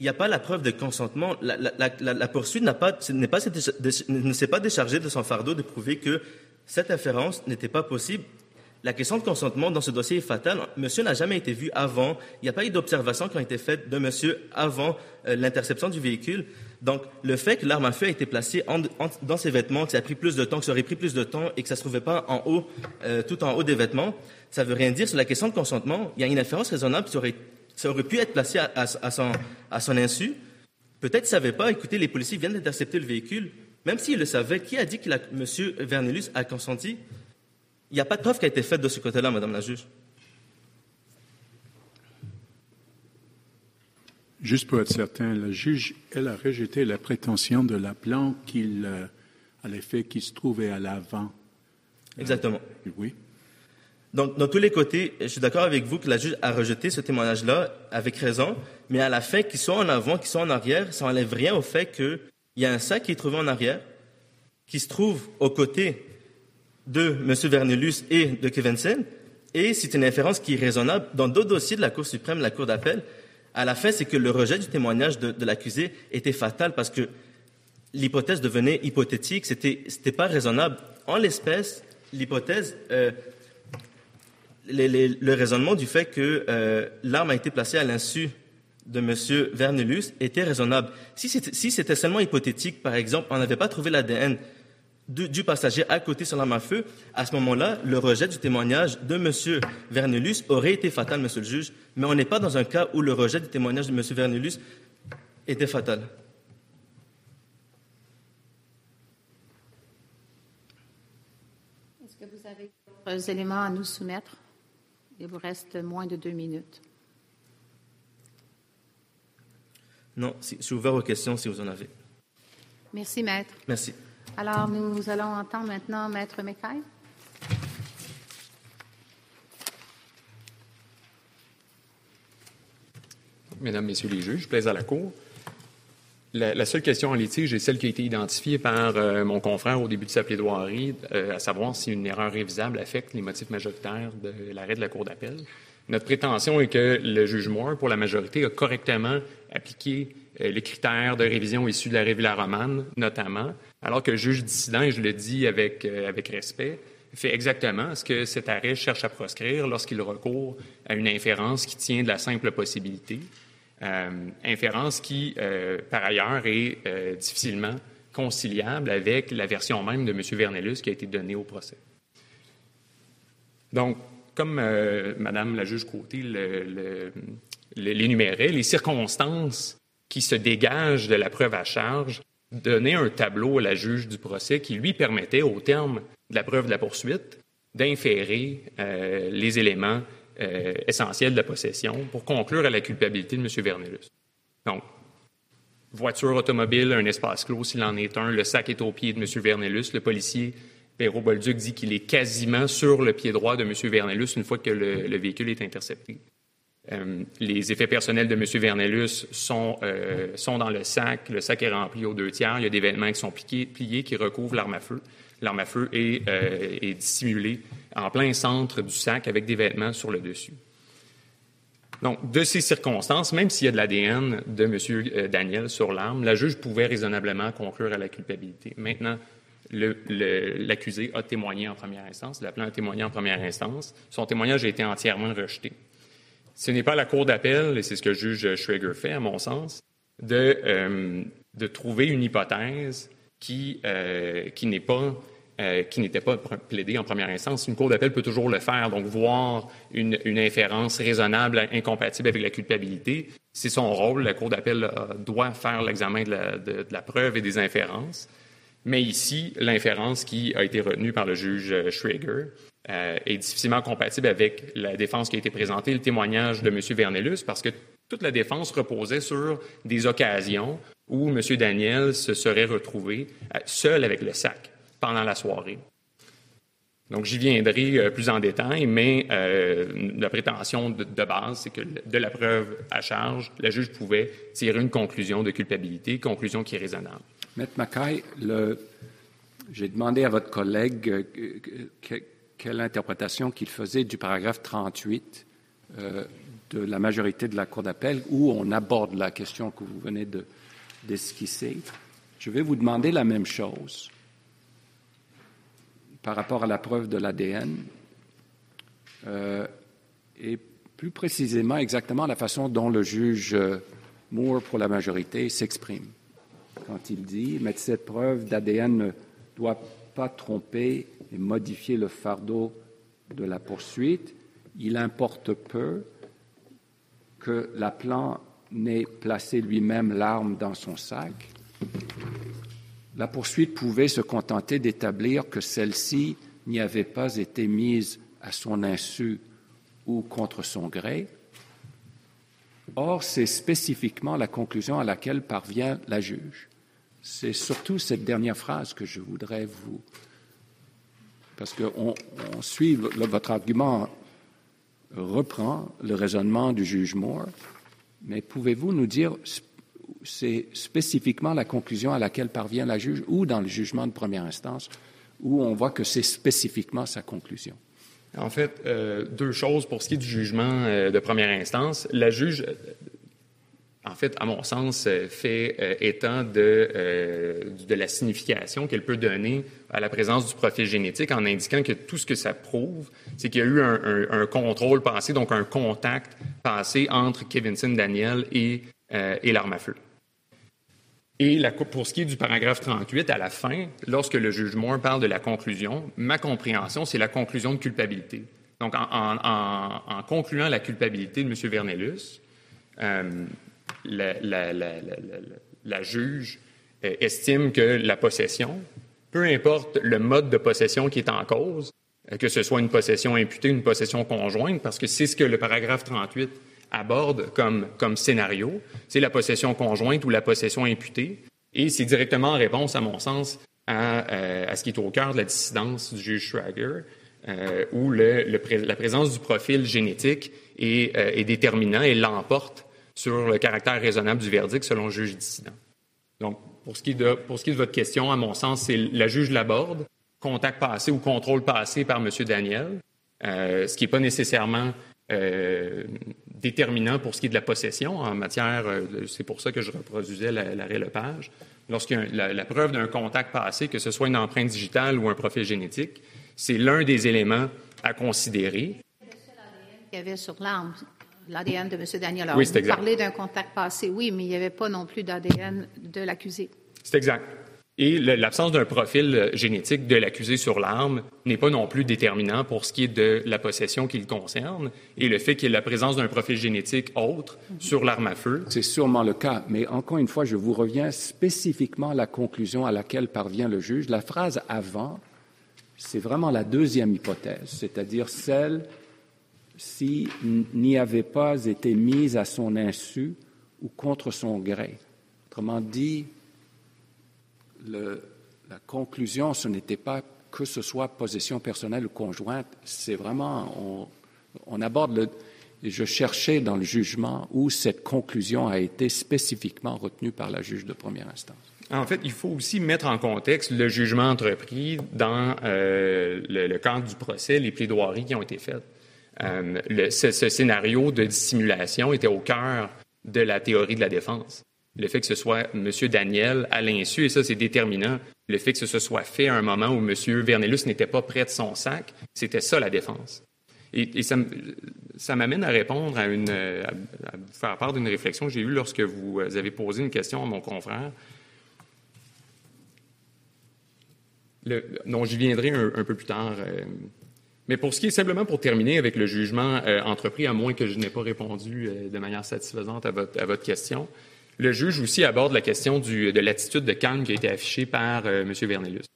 Il n'y a pas la preuve de consentement. La, poursuite pas, ne s'est pas déchargée de son fardeau de prouver que cette inférence n'était pas possible la question de consentement dans ce dossier est fatale. Monsieur n'a jamais été vu avant. Il n'y a pas eu d'observation qui ont été faites de monsieur avant euh, l'interception du véhicule. Donc, le fait que l'arme à feu a été placée dans ses vêtements, que ça a pris plus de temps, que ça aurait pris plus de temps et que ça se trouvait pas en haut, euh, tout en haut des vêtements, ça veut rien dire sur la question de consentement. Il y a une inférence raisonnable qui aurait, ça aurait pu être placé à, son, à son insu. Peut-être qu'il ne savait pas. Écoutez, les policiers viennent d'intercepter le véhicule. Même s'il le savait, qui a dit que M. Vernelus a consenti? Il n'y a pas de preuve qui a été faite de ce côté-là, Madame la juge. Juste pour être certain, la juge, elle a rejeté la prétention de l'appelant qu'il, euh, à l'effet qu'il se trouvait à l'avant. Exactement. Euh, oui. Donc, dans tous les côtés, je suis d'accord avec vous que la juge a rejeté ce témoignage-là avec raison, mais à la fin, qu'il soit en avant, qu'il soit en arrière, ça n'enlève rien au fait qu'il y a un sac qui est trouvé en arrière, qui se trouve aux côtés de M. Vernelus et de Kevensen, et c'est une inférence qui est raisonnable. Dans d'autres dossiers de la Cour suprême, la Cour d'appel, à la fin, c'est que le rejet du témoignage de, l'accusé était fatal parce que l'hypothèse devenait hypothétique, c'était n'était pas raisonnable. En l'espèce, l'hypothèse, euh, le raisonnement du fait que euh, l'arme a été placée à l'insu de M. Vernelus était raisonnable. Si c'était seulement hypothétique, par exemple, on n'avait pas trouvé l'ADN du, passager à côté sur l'arme à feu, à ce moment-là, le rejet du témoignage de M. Vernelus aurait été fatal, Monsieur le juge, mais on n'est pas dans un cas où le rejet du témoignage de M. Vernelus était fatal. Est-ce que vous avez d'autres éléments à nous soumettre? Il vous reste moins de deux minutes. Non, je suis ouvert aux questions si vous en avez. Merci, Maître. Merci. Alors, nous allons entendre maintenant Maître Mekai. Mesdames, Messieurs les juges, je plaise à la Cour. La, seule question en litige est celle qui a été identifiée par euh, mon confrère au début de sa plaidoirie, euh, à savoir si une erreur révisable affecte les motifs majoritaires de l'arrêt de la Cour d'appel. Notre prétention est que le juge Moore, pour la majorité, a correctement appliqué les critères de révision issus de la Révilla romane, notamment, alors que le juge dissident, et je le dis avec, euh, avec respect, fait exactement ce que cet arrêt cherche à proscrire lorsqu'il recourt à une inférence qui tient de la simple possibilité, euh, inférence qui, euh, par ailleurs, est difficilement conciliable avec la version même de M. Vernelus qui a été donnée au procès. Donc, comme Madame la juge Côté l'énumérait, les circonstances qui se dégagent de la preuve à charge donner un tableau à la juge du procès qui lui permettait, au terme de la preuve de la poursuite, d'inférer euh, les éléments euh, essentiels de la possession pour conclure à la culpabilité de M. Vernelus. Donc, voiture automobile, un espace clos s'il en est un, le sac est au pied de M. Vernelus, le policier Perrault Bolduc dit qu'il est quasiment sur le pied droit de M. Vernelus une fois que le véhicule est intercepté. Euh, les effets personnels de M. Vernelus sont, euh, sont dans le sac. Le sac est rempli aux deux tiers. Il y a des vêtements qui sont pliés, pliés qui recouvrent l'arme à feu. L'arme à feu est, euh, est, dissimulée en plein centre du sac avec des vêtements sur le dessus. Donc, de ces circonstances, même s'il y a de l'ADN de M. Daniel sur l'arme, la juge pouvait raisonnablement conclure à la culpabilité. Maintenant, l'accusé a témoigné en première instance, l'appelant a témoigné en première instance. Son témoignage a été entièrement rejeté. Ce n'est pas la Cour d'appel, et c'est ce que le juge Schweger fait, à mon sens, de, euh, de trouver une hypothèse qui, euh, qui n'est pas euh, qui n'était pas plaidée en première instance. Une cour d'appel peut toujours le faire, donc voir une, une, inférence raisonnable, incompatible avec la culpabilité. C'est son rôle. La Cour d'appel doit faire l'examen de, de la, preuve et des inférences. Mais ici, l'inférence qui a été retenue par le juge Schrager euh, est difficilement compatible avec la défense qui a été présentée, le témoignage de M. Vernelus, parce que toute la défense reposait sur des occasions où M. Daniel se serait retrouvé euh, seul avec le sac pendant la soirée. Donc, j'y viendrai euh, plus en détail, mais la prétention de, base, c'est que de la preuve à charge, la juge pouvait tirer une conclusion de culpabilité, conclusion qui est raisonnable. Maître Mackay, j'ai demandé à votre collègue quelle interprétation qu'il faisait du paragraphe 38 euh, de la majorité de la Cour d'appel, où on aborde la question que vous venez d'esquisser. Je vais vous demander la même chose par rapport à la preuve de l'ADN euh, et plus précisément exactement la façon dont le juge Moore pour la majorité s'exprime quand il dit Mais cette preuve d'ADN ne doit pas tromper et modifier le fardeau de la poursuite, il importe peu que l'appelant n'ait placé lui-même l'arme dans son sac. La poursuite pouvait se contenter d'établir que celle-ci n'y avait pas été mise à son insu ou contre son gré. Or, c'est spécifiquement la conclusion à laquelle parvient la juge. C'est surtout cette dernière phrase que je voudrais vous parce qu'on on suit votre argument reprend le raisonnement du juge Moore, mais pouvez-vous nous dire c'est spécifiquement la conclusion à laquelle parvient la juge ou dans le jugement de première instance où on voit que c'est spécifiquement sa conclusion? En fait, euh, deux choses pour ce qui est du jugement euh, de première instance. La juge en fait, à mon sens, euh, fait euh, état de, euh, de la signification qu'elle peut donner à la présence du profil génétique en indiquant que tout ce que ça prouve, c'est qu'il y a eu un, contrôle passé, donc un contact passé entre Kevinson Daniel et, et l'arme à feu. Et pour ce qui est du paragraphe 38, à la fin, lorsque le juge Moore parle de la conclusion, ma compréhension, c'est la conclusion de culpabilité. Donc, en, concluant la culpabilité de M. Vernellus, la, juge euh, estime que la possession, peu importe le mode de possession qui est en cause, euh, que ce soit une possession imputée, une possession conjointe, parce que c'est ce que le paragraphe 38 aborde comme, comme scénario, c'est la possession conjointe ou la possession imputée, et c'est directement en réponse, à mon sens, à, euh, à, ce qui est au cœur de la dissidence du juge Schrager, où le, la présence du profil génétique est, est déterminant et l'emporte sur le caractère raisonnable du verdict selon le juge dissident. Donc, pour ce, qui est de, pour ce qui est de votre question, à mon sens, c'est la juge l'aborde, contact passé ou contrôle passé par M. Daniel, euh, ce qui n'est pas nécessairement euh, déterminant pour ce qui est de la possession en matière, euh, c'est pour ça que je reproduisais l'arrêt Lepage. Lorsqu'il y a la, la preuve d'un contact passé, que ce soit une empreinte digitale ou un profil génétique, c'est l'un des éléments à considérer. qu'il y avait sur l'arme l'ADN de M. Daniel. Vous parlez d'un contact passé, oui, mais il n'y avait pas non plus d'ADN de l'accusé. C'est exact. Et l'absence d'un profil euh, génétique de l'accusé sur l'arme n'est pas non plus déterminant pour ce qui est de la possession qui le concerne. Et le fait qu'il y ait la présence d'un profil génétique autre sur l'arme à feu. C'est sûrement le cas. Mais encore une fois, je vous reviens spécifiquement à la conclusion à laquelle parvient le juge. La phrase avant, c'est vraiment la deuxième hypothèse, c'est-à-dire celle s'il n'y avait pas été mise à son insu ou contre son gré. Autrement dit, la conclusion, ce n'était pas que ce soit possession personnelle ou conjointe, c'est vraiment, on, aborde le, je cherchais dans le jugement où cette conclusion a été spécifiquement retenue par la juge de première instance. En fait, il faut aussi mettre en contexte le jugement entrepris dans euh, le, le, cadre du procès, les plaidoiries qui ont été faites. Euh, ce, scénario de dissimulation était au cœur de la théorie de la défense. Le fait que ce soit M. Daniel à l'insu, et ça c'est déterminant, le fait que ce soit fait à un moment où M. Vernelus n'était pas près de son sac, c'était ça la défense. Et, ça, m'amène à répondre à une, à, faire part d'une réflexion que j'ai eue lorsque vous avez posé une question à mon confrère. Dont j'y viendrai un, peu plus tard. Euh, Mais pour ce qui est simplement pour terminer avec le jugement euh, entrepris, à moins que je n'ai pas répondu euh, de manière satisfaisante à votre, question, le juge aussi aborde la question de l'attitude de calme qui a été affichée par euh, M. Vernelius.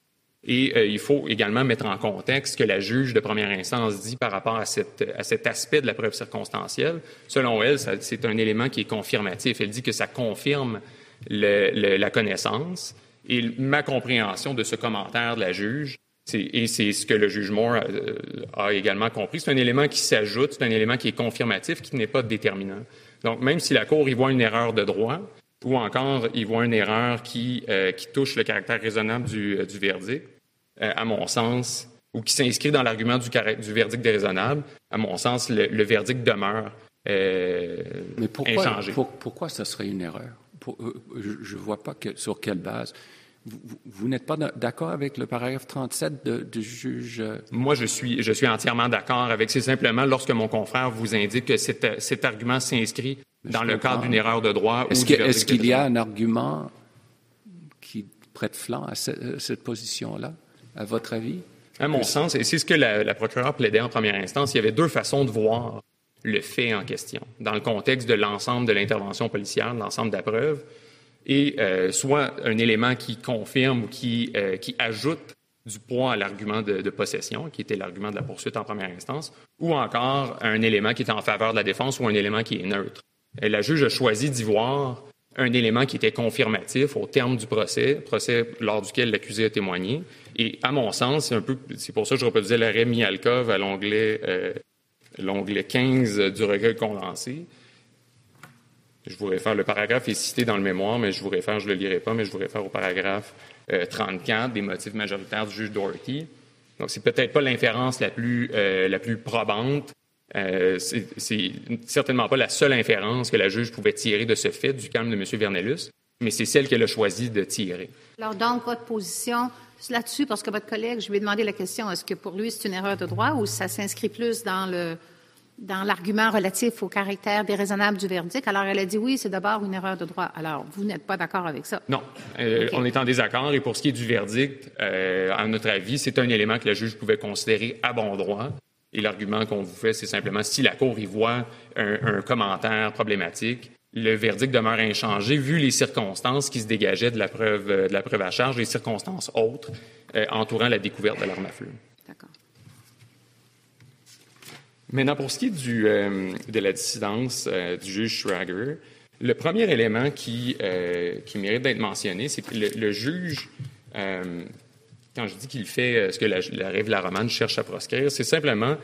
Et il faut également mettre en contexte ce que la juge de première instance dit par rapport à, cet aspect de la preuve circonstancielle. Selon elle, c'est un élément qui est confirmatif. Elle dit que ça confirme la connaissance. Et ma compréhension de ce commentaire de la juge, et c'est ce que le juge Moore euh, a également compris. C'est un élément qui s'ajoute, c'est un élément qui est confirmatif, qui n'est pas déterminant. Donc, même si la Cour y voit une erreur de droit, ou encore y voit une erreur qui, euh, qui touche le caractère raisonnable du, euh, du verdict, à mon sens, ou qui s'inscrit dans l'argument du, du, verdict déraisonnable, à mon sens, le, le verdict demeure Mais pourquoi, inchangé. Pour, pourquoi ça serait une erreur? Pour, je ne vois pas que, sur quelle base. Vous, vous n'êtes pas d'accord avec le paragraphe 37 de, du juge? Moi, je suis, je suis entièrement d'accord avec. C'est simplement lorsque mon confrère vous indique que cet, cet argument s'inscrit dans le cadre d'une erreur de droit. Est-ce qu'il est qu y a un argument qui prête flanc à cette, cette position-là, à votre avis? À mon sens, et c'est ce que la, la procureure plaidait en première instance, il y avait deux façons de voir le fait en question, dans le contexte de l'ensemble de l'intervention policière, de l'ensemble de la preuve et euh, soit un élément qui confirme ou qui, euh, qui ajoute du poids à l'argument de, possession, qui était l'argument de la poursuite en première instance, ou encore un élément qui était en faveur de la défense ou un élément qui est neutre. Et la juge a choisi d'y voir un élément qui était confirmatif au terme du procès, procès lors duquel l'accusé a témoigné. Et à mon sens, c'est un peu, c'est pour ça que je reproduisais l'arrêt Mialkov à l'onglet, euh, l'onglet 15 du recueil condensé. Je vous réfère, le paragraphe est cité dans le mémoire, mais je vous réfère, je ne le lirai pas, mais je vous réfère au paragraphe euh, 34 des motifs majoritaires du juge Doherty. Donc, c'est peut-être pas l'inférence la plus, euh, la plus probante. Euh, c'est certainement pas la seule inférence que la juge pouvait tirer de ce fait du calme de M. Vernellus, mais c'est celle qu'elle a choisi de tirer. Alors, donc, votre position là-dessus, parce que votre collègue, je lui ai demandé la question, est-ce que pour lui c'est une erreur de droit ou ça s'inscrit plus dans le dans l'argument relatif au caractère déraisonnable du verdict. Alors, elle a dit oui, c'est d'abord une erreur de droit. Alors, vous n'êtes pas d'accord avec ça? Non. Euh, okay. On est en désaccord. Et pour ce qui est du verdict, euh, à notre avis, c'est un élément que la juge pouvait considérer à bon droit. Et l'argument qu'on vous fait, c'est simplement si la Cour y voit un, un, commentaire problématique, le verdict demeure inchangé vu les circonstances qui se dégageaient de la preuve, de la preuve à charge, les circonstances autres euh, entourant la découverte de l'arme à feu. D'accord. Maintenant, pour ce qui est euh, de la dissidence euh, du juge Schrager, le premier élément qui, euh, qui mérite d'être mentionné, c'est que le, juge, quand je dis qu'il fait ce que la, la rêve la romane cherche à proscrire, c'est simplement,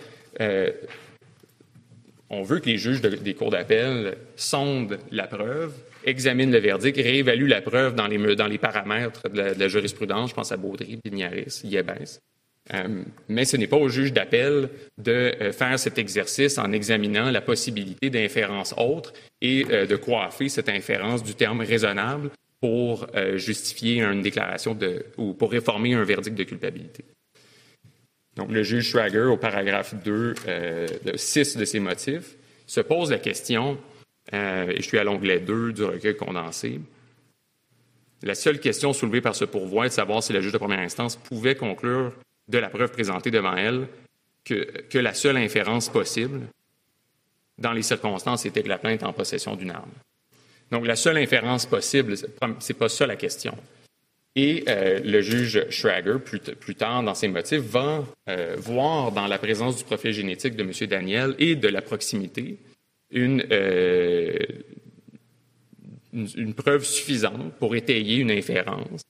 on veut que les juges de, des cours d'appel sondent la preuve, examinent le verdict, réévaluent la preuve dans les, dans les paramètres de la, de la jurisprudence, je pense à Baudry, Pignaris, Yebens. Euh, mais ce n'est pas au juge d'appel de euh, faire cet exercice en examinant la possibilité d'inférences autres et euh, de coiffer cette inférence du terme raisonnable pour justifier une déclaration de, ou pour réformer un verdict de culpabilité. Donc, le juge Schrager, au paragraphe 2, de 6 de ses motifs, se pose la question, et je suis à l'onglet 2 du recueil condensé, la seule question soulevée par ce pourvoi est de savoir si la juge de première instance pouvait conclure de la preuve présentée devant elle que, que la seule inférence possible dans les circonstances était que la plainte est en possession d'une arme. Donc, la seule inférence possible, c'est pas ça la question. Et euh, le juge Schrager, plus, plus, tard dans ses motifs, va euh, voir dans la présence du profil génétique de M. Daniel et de la proximité une, euh, une, une, preuve suffisante pour étayer une inférence,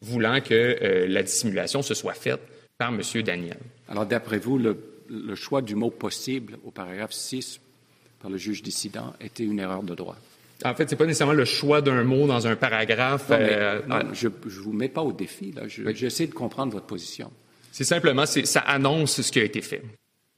voulant que la dissimulation se soit faite par M. Daniel. Alors, d'après vous, le, le, choix du mot possible au paragraphe 6 par le juge dissident était une erreur de droit? En fait, ce n'est pas nécessairement le choix d'un mot dans un paragraphe. Non, mais, euh, non, je ne vous mets pas au défi. Là. Je, oui. J'essaie de comprendre votre position. C'est simplement, ça annonce ce qui a été fait.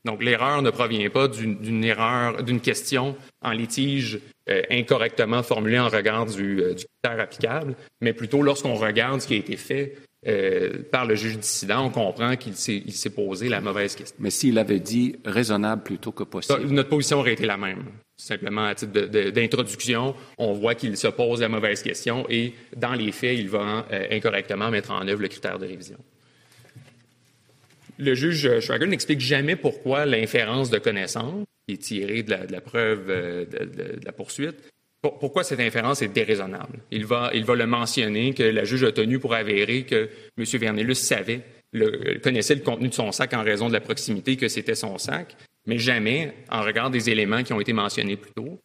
Donc, l'erreur ne provient pas d'une erreur, d'une question en litige euh, incorrectement formulée en regard du, euh, du critère applicable, mais plutôt lorsqu'on regarde ce qui a été fait euh, par le juge dissident, on comprend qu'il s'est posé la mauvaise question. Mais s'il avait dit raisonnable plutôt que possible. Notre position aurait été la même. Simplement, à titre d'introduction, on voit qu'il se pose la mauvaise question et, dans les faits, il va euh, incorrectement mettre en œuvre le critère de révision. le juge Schwager n'explique jamais pourquoi l'inférence de connaissance, qui est tirée de la, preuve de, la poursuite, pourquoi cette inférence est déraisonnable? Il va, le mentionner que la juge a tenu pour avérer que M. Vernelus savait, connaissait le contenu de son sac en raison de la proximité que c'était son sac, mais jamais, en regard des éléments qui ont été mentionnés plus tôt,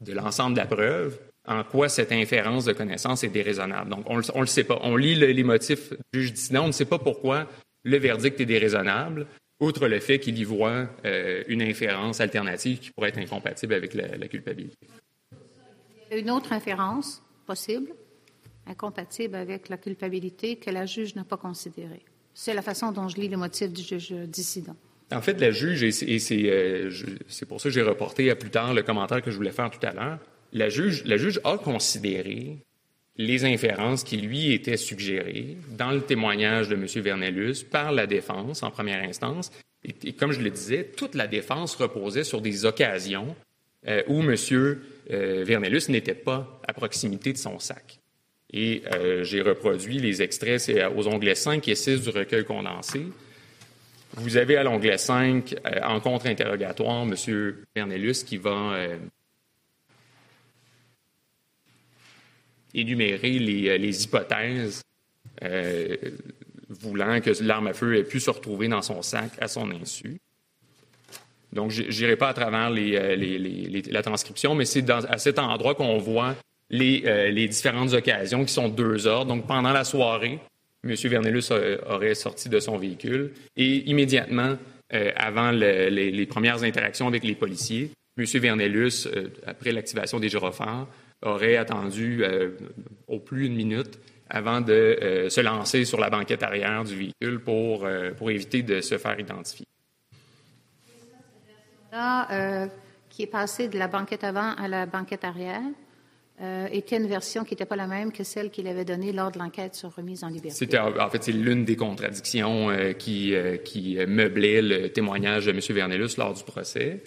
de l'ensemble de la preuve, en quoi cette inférence de connaissance est déraisonnable. Donc, on ne le sait pas. On lit les motifs du juge dissident, on ne sait pas pourquoi le verdict est déraisonnable, outre le fait qu'il y voit euh, une inférence alternative qui pourrait être incompatible avec la, culpabilité. Une autre inférence possible, incompatible avec la culpabilité, que la juge n'a pas considérée. C'est la façon dont je lis les motifs du juge dissident. En fait, la juge, et euh, c'est pour ça que j'ai reporté à plus tard le commentaire que je voulais faire tout à l'heure, la juge, la juge a considéré les inférences qui lui étaient suggérées dans le témoignage de M. Vernellus par la défense en première instance. Et, comme je le disais, toute la défense reposait sur des occasions euh, où M. Euh, Vernellus n'était pas à proximité de son sac. Et euh, j'ai reproduit les extraits, c'est aux onglets 5 et 6 du recueil condensé. Vous avez à l'onglet 5, en contre-interrogatoire, M. Vernellus qui va énumérer les, euh, hypothèses euh, voulant que l'arme à feu ait pu se retrouver dans son sac à son insu. Donc, je n'irai pas à travers euh, la transcription, mais c'est à cet endroit qu'on voit les, différentes occasions qui sont deux ordres. Donc, pendant la soirée, M. Vernellus aurait sorti de son véhicule et immédiatement, avant les, premières interactions avec les policiers, M. Vernellus, après l'activation des gyrophares, aurait attendu euh, au plus une minute avant de euh, se lancer sur la banquette arrière du véhicule euh, pour éviter de se faire identifier. Là, qui est passé de la banquette avant à la banquette arrière, était une version qui n'était pas la même que celle qu'il avait donnée lors de l'enquête sur remise en liberté. C'était en fait c'est l'une des contradictions qui, qui meublait le témoignage de M. Vernellus lors du procès.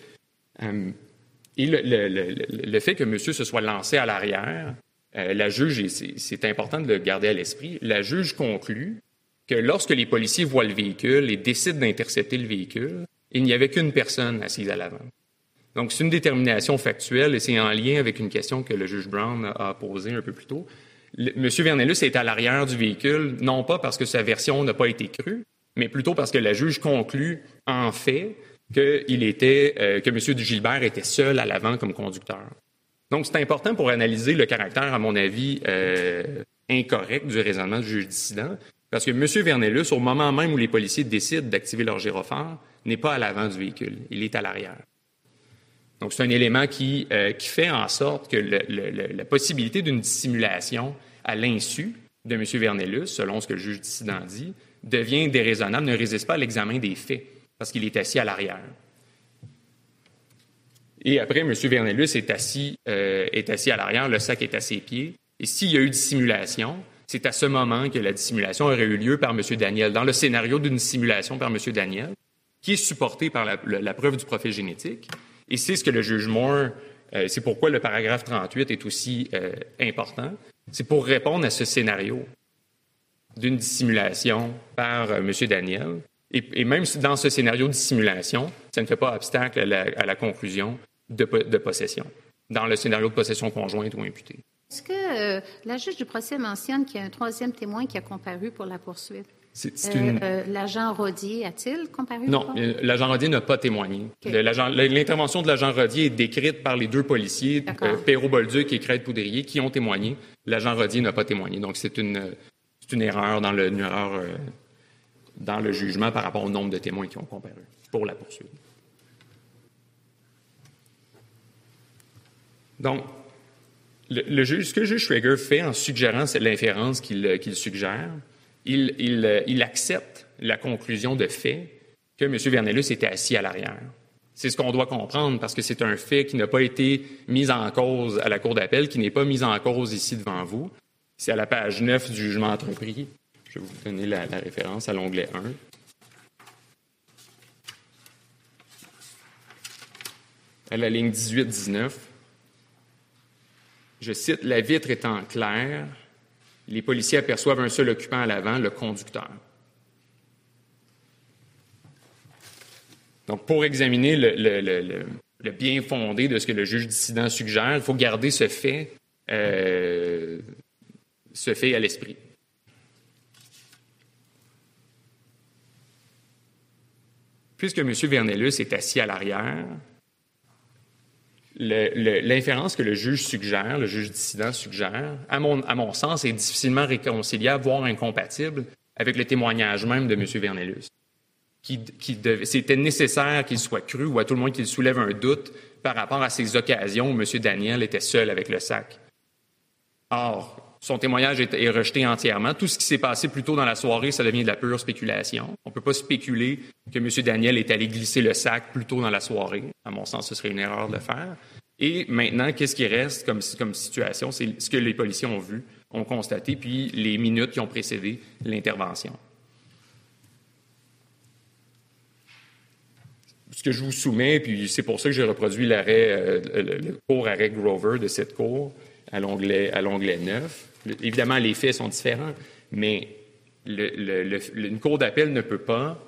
Et le, fait que monsieur se soit lancé à l'arrière, euh, la juge, et c'est important de le garder à l'esprit, la juge conclut que lorsque les policiers voient le véhicule et décident d'intercepter le véhicule, il n'y avait qu'une personne assise à l'avant. Donc, c'est une détermination factuelle et c'est en lien avec une question que le juge Brown a posée un peu plus tôt. Monsieur Vernellus est à l'arrière du véhicule, non pas parce que sa version n'a pas été crue, mais plutôt parce que la juge conclut en fait qu'il était, euh, que M. Gilbert était seul à l'avant comme conducteur. Donc, c'est important pour analyser le caractère, à mon avis, euh, incorrect du raisonnement du juge dissident, parce que M. Vernellus, au moment même où les policiers décident d'activer leur gyrophare, n'est pas à l'avant du véhicule, il est à l'arrière. Donc, c'est un élément qui, euh, fait en sorte que la possibilité d'une dissimulation à l'insu de M. Vernellus, selon ce que le juge dissident dit, devient déraisonnable, ne résiste pas à l'examen des faits parce qu'il est assis à l'arrière. Et après, M. Vernellus est assis, euh, est assis à l'arrière, le sac est à ses pieds. Et s'il y a eu dissimulation, c'est à ce moment que la dissimulation aurait eu lieu par M. Daniel, dans le scénario d'une dissimulation par M. Daniel, qui est supporté par la, preuve du profil génétique. Et c'est ce que le juge Moore, euh, c'est pourquoi le paragraphe 38 est aussi euh, important, c'est pour répondre à ce scénario d'une dissimulation par M. Daniel, et, même dans ce scénario de simulation, ça ne fait pas obstacle à la, conclusion de, possession, dans le scénario de possession conjointe ou imputée. Est-ce que euh, la juge du procès mentionne qu'il y a un troisième témoin qui a comparu pour la poursuite? Euh, euh, l'agent Rodier a-t-il comparu? Non, l'agent Rodier n'a pas témoigné. L'intervention de l'agent Rodier est décrite par les deux policiers, Perrault-Bolduc et Crête-Poudrier, qui ont témoigné. L'agent Rodier n'a pas témoigné. Donc, c'est une, une erreur dans le, une erreur dans le jugement par rapport au nombre de témoins qui ont comparu pour la poursuite. Donc, le, juge, ce que le juge Schwager fait en suggérant l'inférence qu'il suggère, il, il, accepte la conclusion de fait que M. Vernellus était assis à l'arrière. C'est ce qu'on doit comprendre parce que c'est un fait qui n'a pas été mis en cause à la Cour d'appel, qui n'est pas mis en cause ici devant vous. C'est à la page 9 du jugement entrepris je vais vous donner la, référence à l'onglet 1. À la ligne 18-19, je cite La vitre étant claire, les policiers aperçoivent un seul occupant à l'avant, le conducteur. Donc, pour examiner le, bien fondé de ce que le juge dissident suggère, il faut garder ce fait, euh, ce fait à l'esprit. Puisque M. Vernellus est assis à l'arrière, l'inférence que le juge suggère, le juge dissident suggère, à mon, à mon sens, est difficilement réconciliable, voire incompatible avec le témoignage même de M. Vernellus. Qui, qui C'était nécessaire qu'il soit cru ou à tout le moins qu'il soulève un doute par rapport à ces occasions où M. Daniel était seul avec le sac. Or, son témoignage est, rejeté entièrement. Tout ce qui s'est passé plus tôt dans la soirée, ça devient de la pure spéculation. On ne peut pas spéculer que M. Daniel est allé glisser le sac plus tôt dans la soirée. À mon sens, ce serait une erreur de le faire. Et maintenant, qu'est-ce qui reste comme, situation? C'est ce que les policiers ont vu, ont constaté, puis les minutes qui ont précédé l'intervention. Ce que je vous soumets, puis c'est pour ça que j'ai reproduit l'arrêt, euh, le, court arrêt Grover de cette cour à l'onglet 9, Évidemment, les faits sont différents, mais une cour d'appel ne peut pas,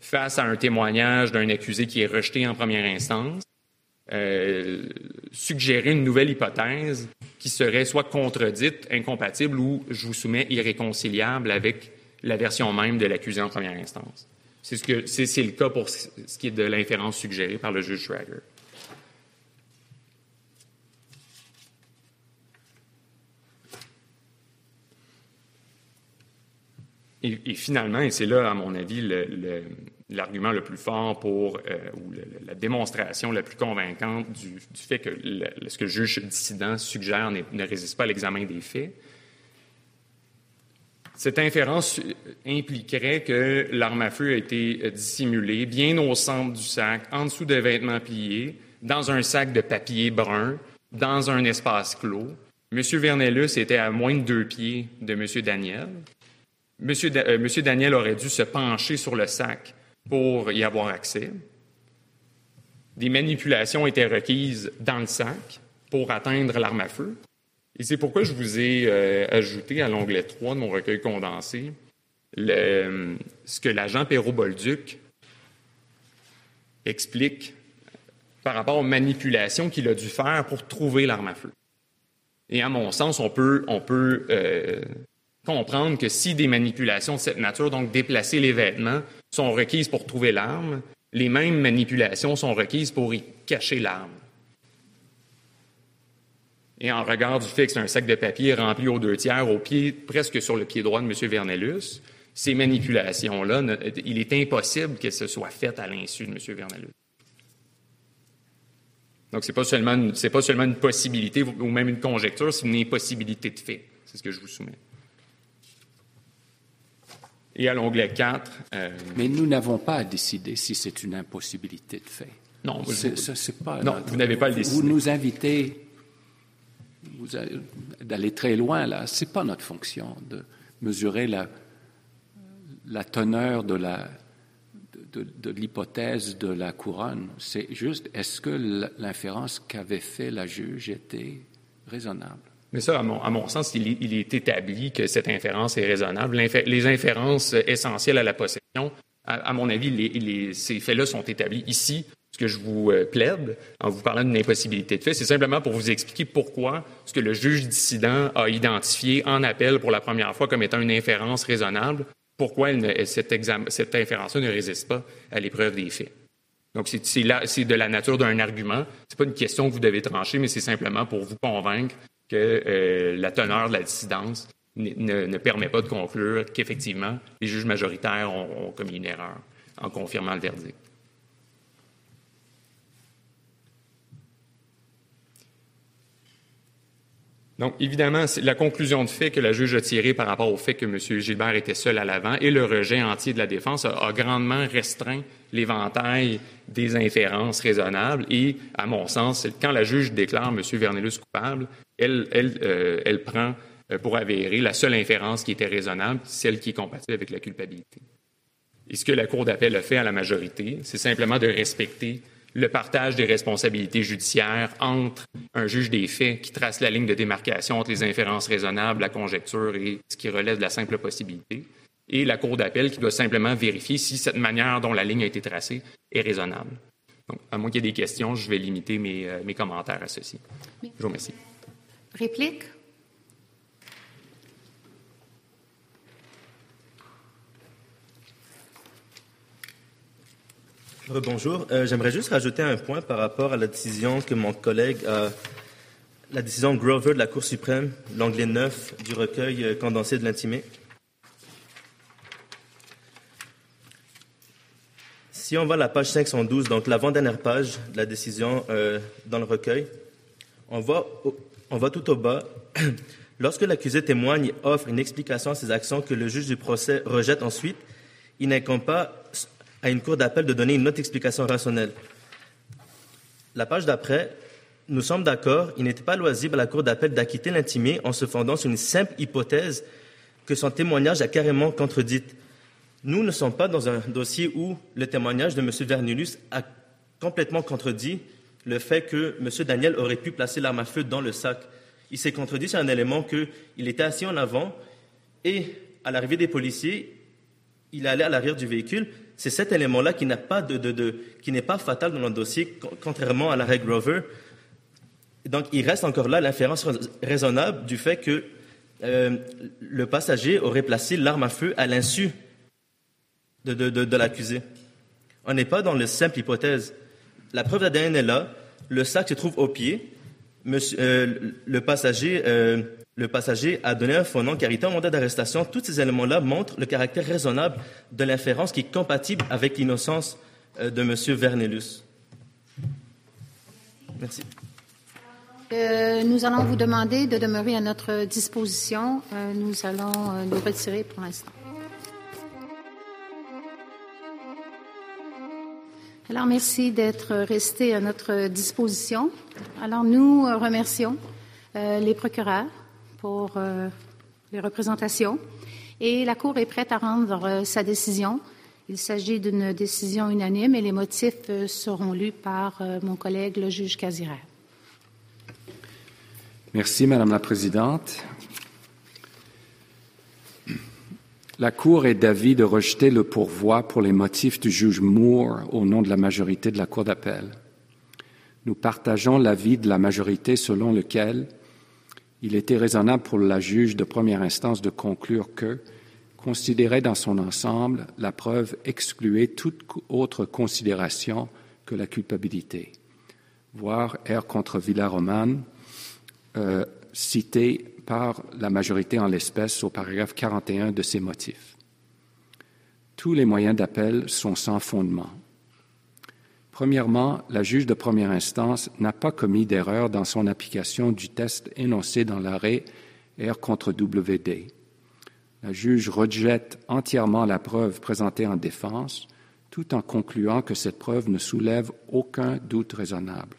face à un témoignage d'un accusé qui est rejeté en première instance, euh, suggérer une nouvelle hypothèse qui serait soit contredite, incompatible ou, je vous soumets, irréconciliable avec la version même de l'accusé en première instance. C'est ce le cas pour ce qui est de l'inférence suggérée par le juge Schrager. Et, finalement, et c'est là, à mon avis, l'argument le, plus fort pour, euh, ou la démonstration la plus convaincante du, fait que ce que le juge dissident suggère ne résiste pas à l'examen des faits. Cette inférence impliquerait que l'arme à feu a été dissimulée bien au centre du sac, en dessous des vêtements pliés, dans un sac de papier brun, dans un espace clos. M. Vernellus était à moins de deux pieds de M. Daniel. Euh, Monsieur, Daniel aurait dû se pencher sur le sac pour y avoir accès. Des manipulations étaient requises dans le sac pour atteindre l'arme à feu. Et c'est pourquoi je vous ai euh, ajouté à l'onglet 3 de mon recueil condensé ce que l'agent Perrault-Bolduc explique par rapport aux manipulations qu'il a dû faire pour trouver l'arme à feu. Et à mon sens, on peut, on peut euh, comprendre que si des manipulations de cette nature, donc déplacer les vêtements, sont requises pour trouver l'arme, les mêmes manipulations sont requises pour y cacher l'arme. Et en regard du fait que c'est un sac de papier rempli aux deux tiers, au pied, presque sur le pied droit de M. Vernellus, ces manipulations-là, il est impossible qu'elles se soient faites à l'insu de M. Vernellus. Donc, ce n'est pas, pas seulement une possibilité ou même une conjecture, c'est une impossibilité de fait. C'est ce que je vous soumets. Et à l'onglet 4. Euh, Mais nous n'avons pas à décider si c'est une impossibilité de fait. Non, vous, c'est, pas non, vous n'avez pas à le décider. Vous nous invitez d'aller très loin, là. Ce n'est pas notre fonction de mesurer la, la teneur de, la, de, de l'hypothèse de la couronne. C'est juste, est-ce que l'inférence qu'avait fait la juge était raisonnable? Mais ça, à mon, sens, il, est établi que cette inférence est raisonnable. les inférences essentielles à la possession, à, mon avis, ces faits-là sont établis ici. Ce que je vous euh, plaide en vous parlant d'une impossibilité de fait, c'est simplement pour vous expliquer pourquoi ce que le juge dissident a identifié en appel pour la première fois comme étant une inférence raisonnable, pourquoi cette, cette inférence-là ne résiste pas à l'épreuve des faits. Donc, c'est de la nature d'un argument. Ce n'est pas une question que vous devez trancher, mais c'est simplement pour vous convaincre euh, la teneur de la dissidence ne, permet pas de conclure qu'effectivement, les juges majoritaires ont, commis une erreur en confirmant le verdict. Donc, évidemment, la conclusion de fait que la juge a tirée par rapport au fait que M. Gilbert était seul à l'avant et le rejet entier de la défense a grandement restreint l'éventail des inférences raisonnables. Et, à mon sens, quand la juge déclare M. Vernellus coupable, elle, euh, prend euh, pour avérer la seule inférence qui était raisonnable, celle qui est compatible avec la culpabilité. Et ce que la Cour d'appel a fait à la majorité, c'est simplement de respecter le partage des responsabilités judiciaires entre un juge des faits qui trace la ligne de démarcation entre les inférences raisonnables, la conjecture et ce qui relève de la simple possibilité, et la Cour d'appel qui doit simplement vérifier si cette manière dont la ligne a été tracée est raisonnable. Donc, à moins qu'il y ait des questions, je vais limiter mes, euh, mes commentaires à ceci. Je vous remercie. Réplique? Bonjour. Euh, J'aimerais juste rajouter un point par rapport à la décision que mon collègue a, la décision Grover de la Cour suprême, l'anglais 9 du recueil euh, condensé de l'intimé. Si on va à la page 512, donc l'avant-dernière page de la décision euh, dans le recueil, on voit, on voit tout au bas, lorsque l'accusé témoigne et offre une explication à ses actions que le juge du procès rejette ensuite, il n'incombe pas à une cour d'appel de donner une autre explication rationnelle. La page d'après, nous sommes d'accord, il n'était pas loisible à la cour d'appel d'acquitter l'intimé en se fondant sur une simple hypothèse que son témoignage a carrément contredite. Nous ne sommes pas dans un dossier où le témoignage de M. Vernulus a complètement contredit le fait que M. Daniel aurait pu placer l'arme à feu dans le sac. Il s'est contredit sur un élément qu'il était assis en avant et, à l'arrivée des policiers, il allait à l'arrière du véhicule. C'est cet élément-là qui n'est pas, de, qui n'est pas fatal dans le dossier, contrairement à l'arrêt Grover. Donc, il reste encore là l'inférence raisonnable du fait que euh, le passager aurait placé l'arme à feu à l'insu de, l'accusé. On n'est pas dans la simple hypothèse. La preuve d'ADN est là, le sac se trouve au pied, euh, le, passager, euh, le passager a donné un faux nom car il était en mandat d'arrestation. Tous ces éléments-là montrent le caractère raisonnable de l'inférence qui est compatible avec l'innocence euh, de M. Vernelus. Merci. nous allons vous demander de demeurer à notre disposition. nous allons nous retirer pour l'instant. Alors, merci d'être resté à notre disposition. Alors, nous remercions euh, les procureurs pour euh, les représentations et la Cour est prête à rendre euh, sa décision. Il s'agit d'une décision unanime et les motifs seront lus par mon collègue, le juge Casiraire. Merci, Madame la Présidente. La Cour est d'avis de rejeter le pourvoi pour les motifs du juge Moore au nom de la majorité de la Cour d'appel. Nous partageons l'avis de la majorité selon lequel il était raisonnable pour la juge de première instance de conclure que, considérée dans son ensemble, la preuve excluait toute autre considération que la culpabilité. Voir R contre Villaromane, euh, cité par la majorité en l'espèce au paragraphe 41 de ces motifs. Tous les moyens d'appel sont sans fondement. Premièrement, la juge de première instance n'a pas commis d'erreur dans son application du test énoncé dans l'arrêt R contre WD. La juge rejette entièrement la preuve présentée en défense, tout en concluant que cette preuve ne soulève aucun doute raisonnable.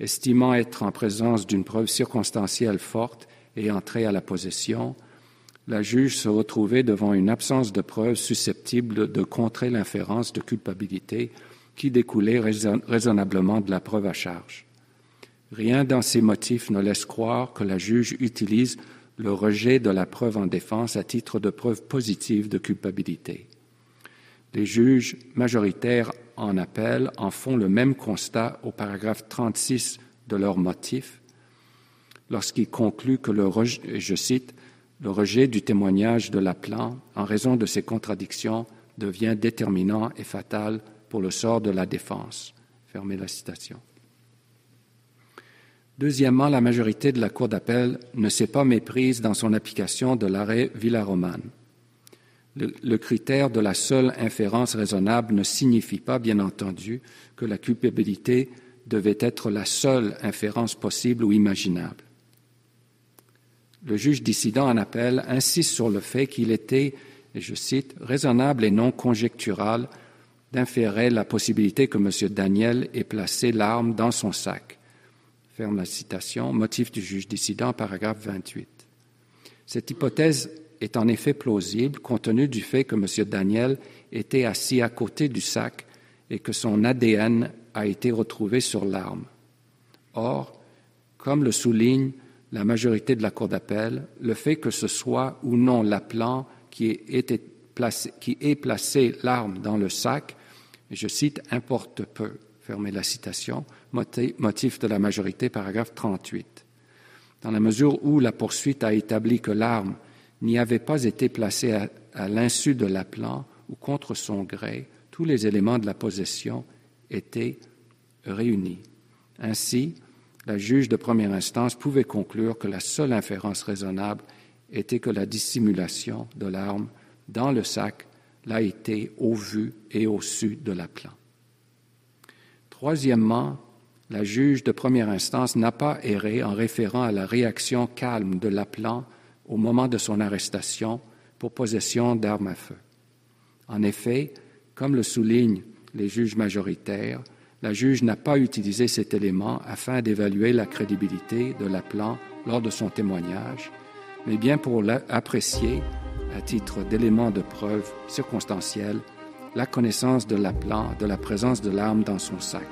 Estimant être en présence d'une preuve circonstancielle forte et entrer à la possession, la juge se retrouvait devant une absence de preuves susceptible de contrer l'inférence de culpabilité qui découlait raisonnablement de la preuve à charge. Rien dans ces motifs ne laisse croire que la juge utilise le rejet de la preuve en défense à titre de preuve positive de culpabilité. Les juges majoritaires en appel en font le même constat au paragraphe 36 de leur motif lorsqu'il conclut que le rejet, le rejet du témoignage de l'appelant, en raison de ces contradictions, devient déterminant et fatal pour le sort de la défense. Fermez la citation. Deuxièmement, la majorité de la Cour d'appel ne s'est pas méprise dans son application de l'arrêt Villaromane. Le, le, critère de la seule inférence raisonnable ne signifie pas, bien entendu, que la culpabilité devait être la seule inférence possible ou imaginable le juge dissident en appel insiste sur le fait qu'il était, et je cite, raisonnable et non conjectural d'inférer la possibilité que M. Daniel ait placé l'arme dans son sac. Ferme la citation, motif du juge dissident, paragraphe 28. Cette hypothèse est en effet plausible compte tenu du fait que M. Daniel était assis à côté du sac et que son ADN a été retrouvé sur l'arme. Or, comme le souligne la majorité de la Cour d'appel, le fait que ce soit ou non l'appelant qui, était placé, ait placé l'arme dans le sac, je cite, importe peu, fermez la citation, motif de la majorité, paragraphe 38. Dans la mesure où la poursuite a établi que l'arme n'y avait pas été placée à, l'insu de l'appelant ou contre son gré, tous les éléments de la possession étaient réunis. Ainsi, la juge de première instance pouvait conclure que la seule inférence raisonnable était que la dissimulation de l'arme dans le sac l'a été au vu et au su de l'appelant. Troisièmement, la juge de première instance n'a pas erré en référant à la réaction calme de l'appelant au moment de son arrestation pour possession d'armes à feu. En effet, comme le soulignent les juges majoritaires, la juge n'a pas utilisé cet élément afin d'évaluer la crédibilité de l'appelant lors de son témoignage, mais bien pour apprécier, à titre d'élément de preuve circonstancielle, la connaissance de l'appelant de la présence de l'arme dans son sac.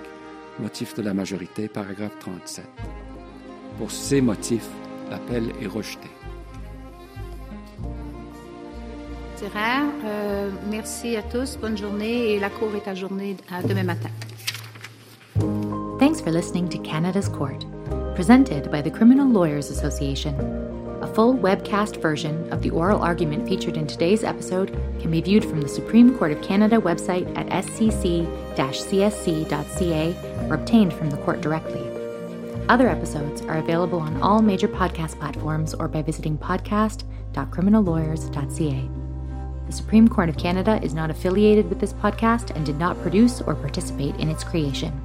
Motif de la majorité, paragraphe 37. Pour ces motifs, l'appel est rejeté. Euh, merci à tous. Bonne journée et la cour est à journée à demain matin. Thanks for listening to Canada's Court, presented by the Criminal Lawyers Association. A full webcast version of the oral argument featured in today's episode can be viewed from the Supreme Court of Canada website at scc csc.ca or obtained from the court directly. Other episodes are available on all major podcast platforms or by visiting podcast.criminallawyers.ca. The Supreme Court of Canada is not affiliated with this podcast and did not produce or participate in its creation.